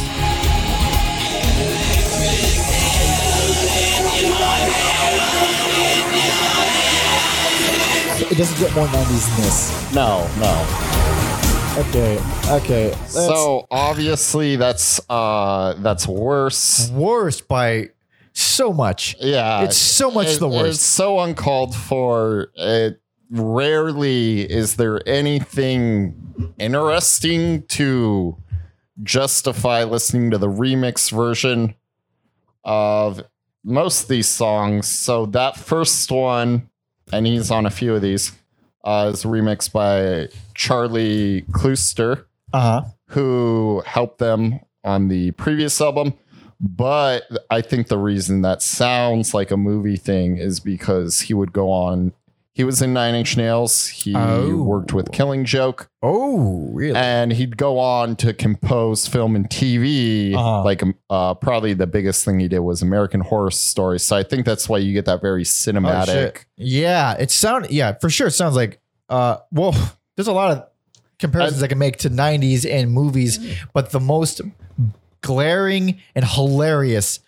It doesn't get more 90s than this. No, no. Okay, okay. let's- So obviously that's uh that's worse. Worse by so much. Yeah. It's so much the worst. It's so uncalled for. It rarely is there anything interesting to justify listening to the remix version of most of these songs. So that first one, and he's on a few of these, uh, is remixed by Charlie Clouser uh-huh. who helped them on the previous album. But I think the reason that sounds like a movie thing is because he would go on. He was in Nine Inch Nails. He Oh. worked with Killing Joke, Oh, really? and he'd go on to compose film and TV. Uh-huh. Like, uh, probably the biggest thing he did was American Horror Story. So I think that's why you get that very Oh, cinematic. shit. yeah, it sound yeah, for sure. It sounds like uh well, there's a lot of comparisons I, can make to 90s and movies, but the most glaring and hilarious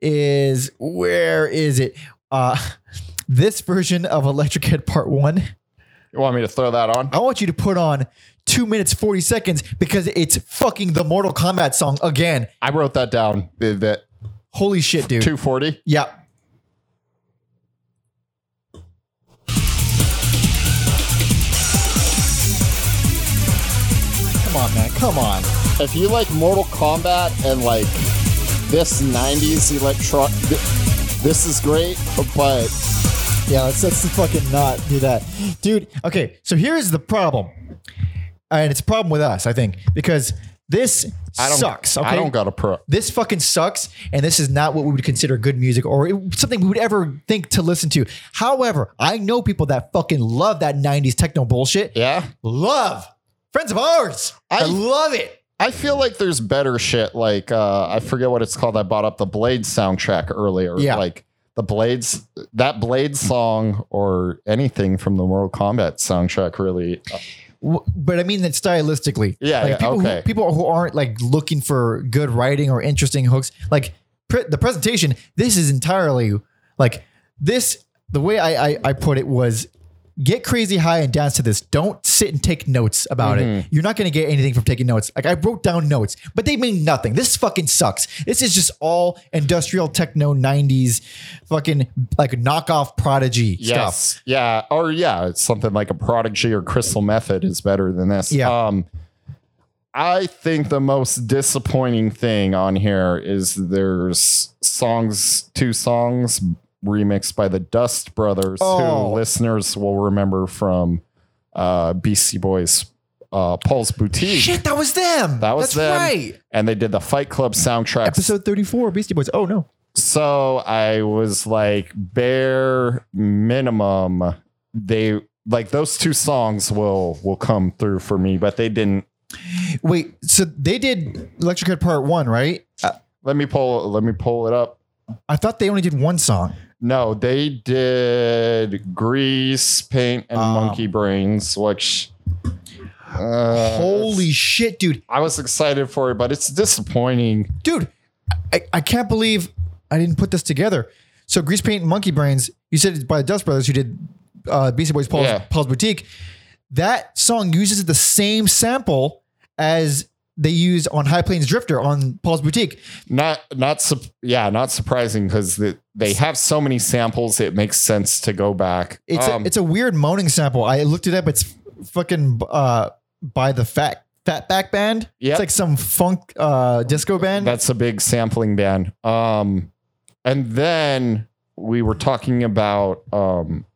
is where is it? Uh this version of Electric Head Part 1. you want me to throw that on? I want you to put on 2 minutes 40 seconds because it's fucking the Mortal Kombat song again. I wrote that down. The, the Holy shit, dude. 240. Yeah. Come on, man. Come on. if you like Mortal Kombat and like this 90s electro th- this is great but Yeah, let's let's fucking not do that. Dude, okay, so here's the problem. And it's a problem with us, I think, because this I don't sucks. Okay. I don't got a pro this fucking sucks, and this is not what we would consider good music or it- something we would ever think to listen to. However, I know people that fucking love that 90s techno bullshit. yeah Love. Friends of ours. I, I- love it. I feel like there's better shit like uh I forget what it's called I bought up the Blade soundtrack earlier Yeah. like the Blades that Blade song or anything from the Mortal Kombat soundtrack really But I mean that stylistically. Yeah, like yeah, people okay. Who, people who aren't like looking for good writing or interesting hooks, like pre- the presentation. This is entirely like this. The way I, I I put it was. Get crazy high and dance to this. Don't sit and take notes about Mm-hmm. it. You're not going to get anything from taking notes. Like I wrote down notes, but they mean nothing. This fucking sucks. This is just all industrial techno 90s fucking like knockoff prodigy stuff. Yeah. Or yeah, it's something like a Prodigy or Crystal Method is better than this. Yeah. Um, I think the most disappointing thing on here is there's songs, two songs remixed by the Dust Brothers, Oh. who listeners will remember from uh, Beastie Boys, uh, Paul's Boutique. Shit, that was them. That was That's them. right. And they did the Fight Club soundtrack. Episode 34, Beastie Boys. Oh no. So I was like, bare minimum, they like those two songs will will come through for me, but they didn't. Wait, so they did Electric Head Part One, right? Uh, Let me pull. Let me pull it up. I thought they only did one song. No, they did Grease, Paint, and Um, Monkey Brains, which. Uh, Holy shit, dude! I was excited for it, but it's disappointing. Dude, I, I can't believe I didn't put this together. So Grease Paint and Monkey Brains, you said it's by the Dust Brothers who did uh, Beastie Boys Paul's, Yeah. Paul's Boutique. That song uses the same sample as they used on High Plains Drifter on Paul's Boutique. Not, not, sup- yeah, not surprising because the, they have so many samples. It makes sense to go back. It's Um, a, it's a weird moaning sample. I looked it up. It's fucking uh, by the Fat Fatback Band. Yep. It's like some funk uh, disco band. That's a big sampling band. Um, and then we were talking about um,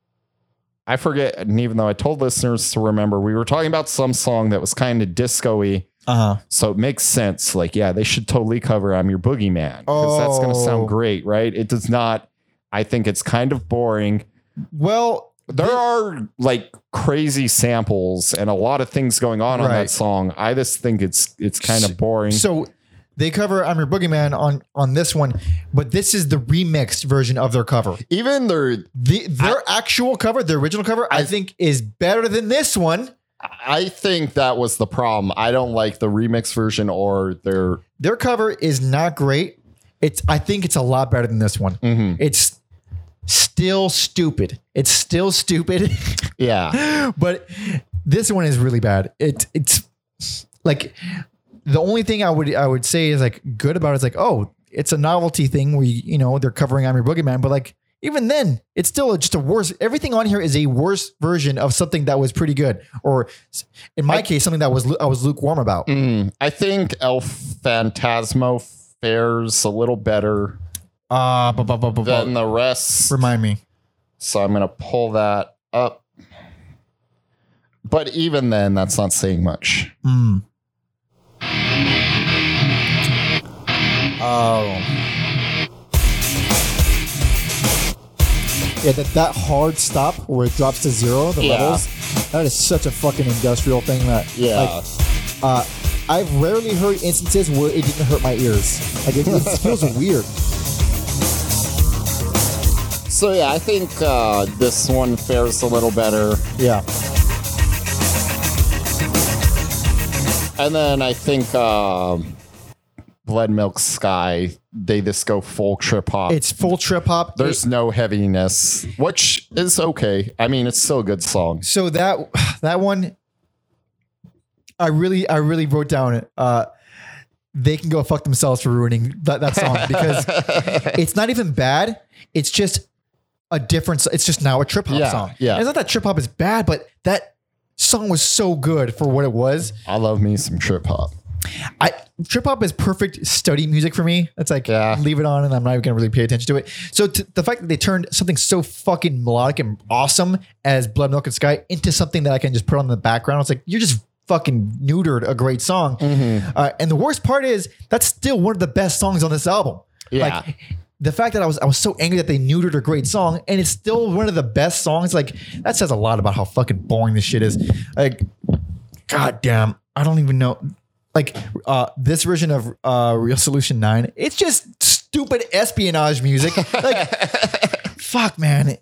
I forget, and even though I told listeners to remember, we were talking about some song that was kind of disco-y. Uh huh. So it makes sense. Like, yeah, they should totally cover I'm Your Boogeyman. Because that's gonna Oh. sound great, right? It does not. I think it's kind of boring. Well, There are like crazy samples and a lot of things going on on Right. that song. I just think it's it's kind of boring. So they cover "I'm Your Boogeyman" on on this one, but this is the remixed version of their cover. Even their The their actual cover, the original cover, I, I- think is better than this one. I think that was the problem. I don't like the remix version or their. Their cover is not great. It's I think it's a lot better than this one. Mhm. It's still stupid. It's still stupid, Yeah, but this one is really bad. It it's like the only thing I would I would say is like good about it is like oh it's a novelty thing where you, you know they're covering I'm Your Boogeyman, but like even then it's still just a worse. Everything on here is a worse version of something that was pretty good, or in my case something that was I was lukewarm about. Mm, I think El Phantasmo fares a little better Uh, bu- bu- bu- bu- bu- than the rest. remind me. So I'm gonna pull that up. But even then, that's not saying much. Mm. Oh. Yeah, that, that hard stop where it drops to zero, the Yeah. levels, that is such a fucking industrial thing that, Yeah. like, uh, I've rarely heard instances where it didn't hurt my ears. Like, it, it feels weird. So yeah, I think uh, this one fares a little better. Yeah. And then I think um, Blood Milk Sky, they just go full trip hop. It's full trip hop. There's no heaviness, which is okay. I mean, it's still a good song. so that that one i really i really wrote down it uh they can go fuck themselves for ruining that, that song because it's not even bad it's just a different it's just now a trip hop Yeah, song yeah. it's not that trip hop is bad but that song was so good for what it was I love me some trip hop. I trip hop is perfect study music for me. It's like Yeah. leave it on, and I'm not even gonna really pay attention to it. So the fact that they turned something so fucking melodic and awesome as Blood Milk and Sky into something that I can just put on the background, it's like you're just fucking neutered a great song. Uh, and the worst part is that's still one of the best songs on this album. Yeah. Like the fact that I was I was so angry that they neutered a great song, and it's still one of the best songs. Like that says a lot about how fucking boring this shit is. Like, god damn, I don't even know. Like uh, this version of uh, Real Solution Nine, it's just stupid espionage music. Like, fuck, man,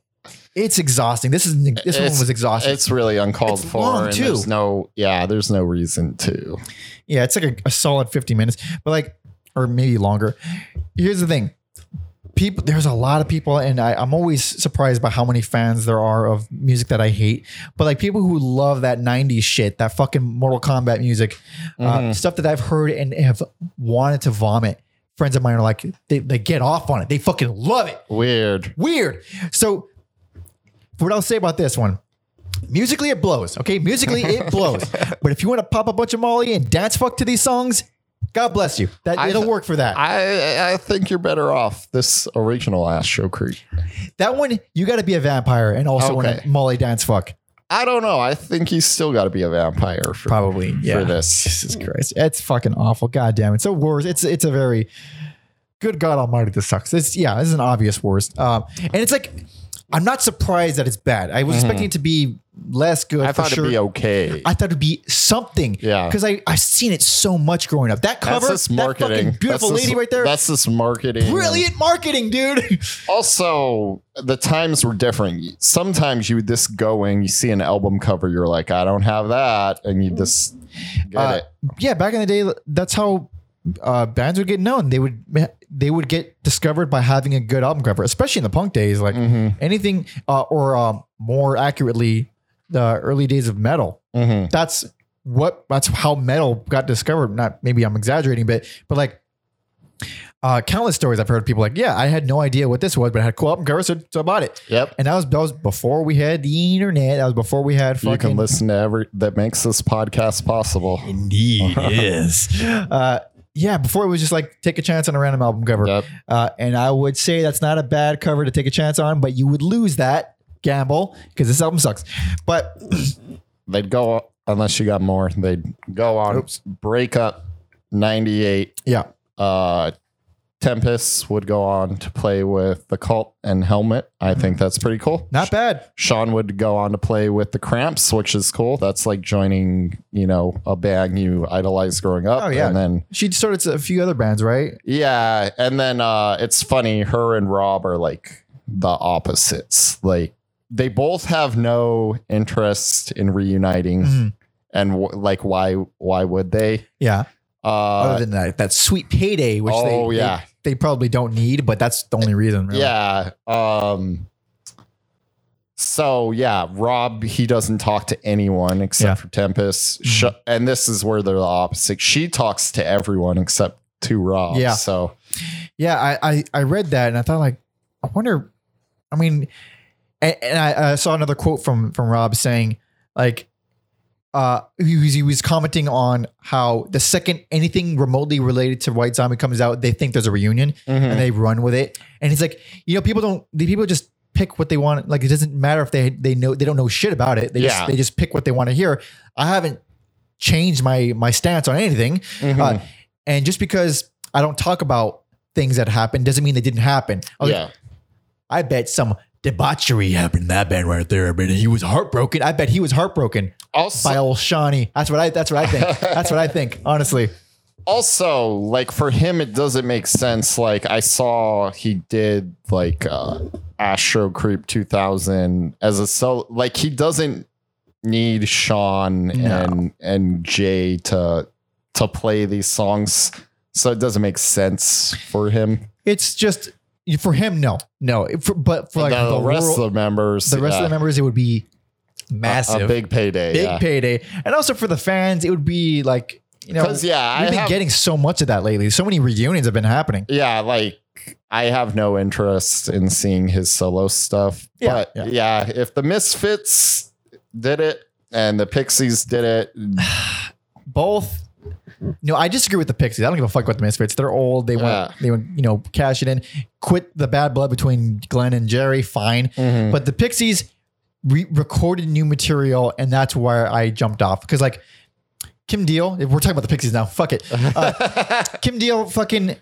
it's exhausting. This is this one was exhausting. It's really uncalled It's for. long, and too. There's no, yeah, there's no reason to. Yeah, it's like a, a solid 50 minutes, but like, or maybe longer. Here's the thing. People, there's a lot of people, and I, I'm always surprised by how many fans there are of music that I hate. But like people who love that 90s shit, that fucking Mortal Kombat music, uh, stuff that I've heard and have wanted to vomit. Friends of mine are like, they, they get off on it. They fucking love it. Weird. Weird. So, what I'll say about this one, musically it blows. Okay, musically it blows. but if you want to pop a bunch of Molly and dance fuck to these songs, God bless you. That I- it'll work for that. I I think you're better off this original Astro Creep. that one, you got to be a vampire and also want to Molly dance fuck. I don't know. I think you still got to be a vampire for Probably, yeah. for this. Jesus Christ, it's fucking awful. God damn it. So worse. It's it's a very good God Almighty, this sucks. It's yeah, this is an obvious worst. Um, and it's like I'm not surprised that it's bad. I was expecting it to be less good. I thought sure. it'd be okay. I thought it'd be something. Yeah. Because I I've seen it so much growing up. That cover, that's this that marketing. fucking beautiful That's this- lady right there. That's this marketing. Brilliant marketing, dude. Also, the times were different. Sometimes you would just go in, you see an album cover, you're like, I don't have that, and you just get Uh, it. yeah, back in the day, that's how uh, bands would get known. They would they would get discovered by having a good album cover, especially in the punk days. Like Mm-hmm. anything, uh, or um, more accurately, the early days of metal. Mhm. That's what that's how metal got discovered. Not maybe I'm exaggerating, but but like. Uh, countless stories I've heard people like, yeah, I had no idea what this was, but I had cool album covers, so, so I bought it. Yep. And that was that was before we had the internet. That was before we had You fucking can listen to every that makes this podcast possible. Indeed, yes. Uh, yeah, before it was just like take a chance on a random album cover. Yep. Uh, and I would say that's not a bad cover to take a chance on, but you would lose that gamble because this album sucks. But They'd go unless you got more. They'd go on break up ninety eight. yeah, Uh, Tempesta would go on to play with the Cult and Helmet. I think that's pretty cool. not bad. Sean would go on to play with the Cramps, which is cool. That's like joining, you know, a band you idolized growing up. Oh, yeah. And then She started a few other bands, right? yeah, and then uh it's funny, her and Rob are like the opposites. Like they both have no interest in reuniting. Mhm. And w- like why why would they? Yeah. Uh Other than that, that sweet payday, which Oh, they, yeah. they they probably don't need, but that's the only reason. Really. Yeah. Um so yeah, Rob he doesn't talk to anyone except Yeah. for Tempesta. Mm-hmm. and this is where they're the opposite. She talks to everyone except to Rob. Yeah. So Yeah, I, I I read that and I thought like, I wonder. I mean, and, and I, I saw another quote from from Rob saying like, uh, he was, he was commenting on how the second anything remotely related to White Zombie comes out, they think there's a reunion and they run with it. And he's like, you know, people don't. The people just pick what they want. Like it doesn't matter if they they know they don't know shit about it. They Yeah. just they just pick what they want to hear. I haven't changed my my stance on anything. Mm-hmm. Uh, and just because I don't talk about things that happened doesn't mean they didn't happen. I was like, yeah. I bet some debauchery happened in that band right there. But he was heartbroken. I bet he was heartbroken Also by old Shawnee. That's what I. That's what I think. that's what I think. Honestly, also like for him it doesn't make sense. Like I saw he did like uh Astro Creep 2000 as a solo like he doesn't need Sean and and Jay to to play these songs. So it doesn't make sense for him. it's just for him. No, no. For, but for like the, the, rest world- of the members, the rest yeah, of the members, it would be massive, a, big payday. big yeah. payday, and also for the fans, it would be like you know, yeah, I we've been have- getting so much of that lately. So many reunions have been happening. yeah, like I have no interest in seeing his solo stuff. Yeah, but yeah. yeah. if the Misfits did it and the Pixies did it, both. No, I disagree with the Pixies. I don't give a fuck about the Misfits. They're old. They Yeah. want they want you know cash it in. Quit the bad blood between Glenn and Jerry. Fine, Mm-hmm. but the Pixies re- recorded new material, and that's where I jumped off because like Kim Deal. If we're talking about the Pixies now, fuck it. Uh, Kim Deal, fucking,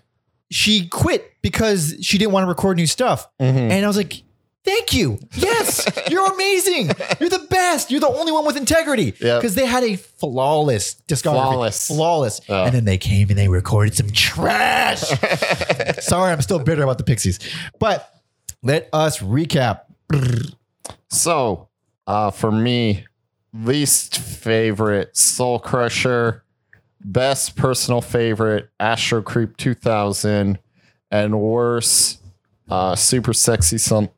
she quit because she didn't want to record new stuff, Mm-hmm. and I was like. Thank you. Yes, you're amazing. You're the best. You're the only one with integrity. Yep. Because they had a flawless discography. Flawless. Flawless. Yeah. And then they came and they recorded some trash. Sorry, I'm still bitter about the Pixies. But let us recap. so uh, for me, least favorite Soul Crusher, best personal favorite Astro Creep 2000, and worst uh, super sexy some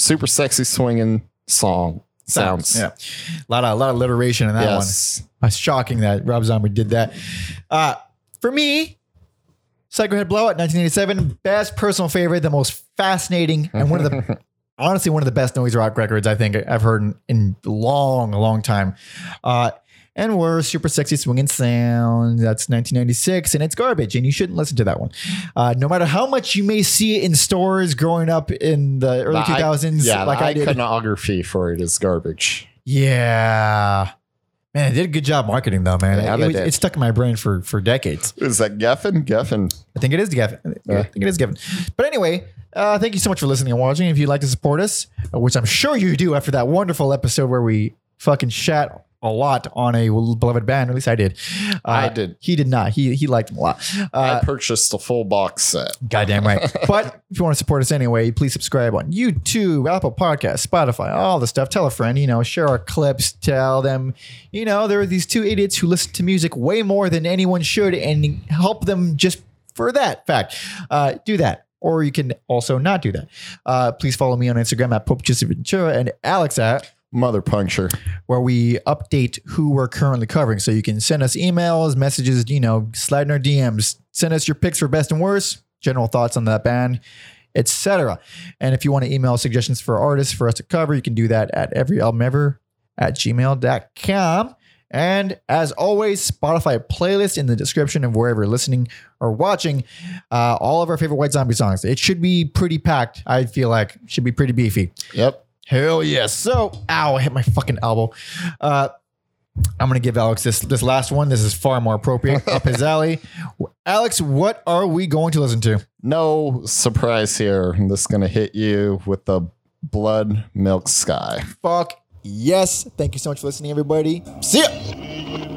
super sexy swinging song sounds. Yeah. A lot of, a lot of alliteration in that Yes. one. It's shocking that Rob Zombie did that. Uh, for me, Psychohead Blowout, 1987, best personal favorite, the most fascinating, and one of the honestly one of the best noise rock records I think I've heard in, in a long, long time. Uh, and we're super sexy swinging sound. That's 1996, and it's garbage, and you shouldn't listen to that one. Uh, no matter how much you may see it in stores growing up in the early The i- 2000s, yeah, like the I did. iconography for it is garbage. Yeah. Man, they did a good job marketing though, man. Yeah, it, they was- it stuck in my brain for for decades. Is that Geffen? Geffen. I think it is Geffen. I think it is Geffen. But anyway, uh, thank you so much for listening and watching. If you'd like to support us, uh, which I'm sure you do after that wonderful episode where we fucking chat a lot on a beloved band, at least I did. Uh, I did. He did not. He he liked them a lot. Uh, I purchased a full box set. Goddamn right. but if you want to support us anyway, please subscribe on YouTube, Apple Podcasts, Spotify, all the stuff. Tell a friend, you know, share our clips, tell them, you know, there are these two idiots who listen to music way more than anyone should and help them just for that fact. Uh, do that. Or you can also not do that. Uh, please follow me on Instagram at Pope Joseph Ventura and Alex at Mother puncture. where we update who we're currently covering. So you can send us emails, messages, you know, slide in our DMs, send us your picks for best and worst, general thoughts on that band, etc. And if you want to email suggestions for artists for us to cover, you can do that at everyalbumever at gmail.com. And as always, Spotify playlist in the description of wherever you're listening or watching uh, all of our favorite White Zombie songs. It should be pretty packed. I feel like should be pretty beefy. Yep. Hell yes. So, ow, I hit my fucking elbow. Uh, I'm gonna give Alex this this last one. This is far more appropriate, up his alley. Alex, what are we going to listen to? No surprise here. This is going to hit you with the blood milk sky. Fuck yes. Thank you so much for listening, everybody. See ya.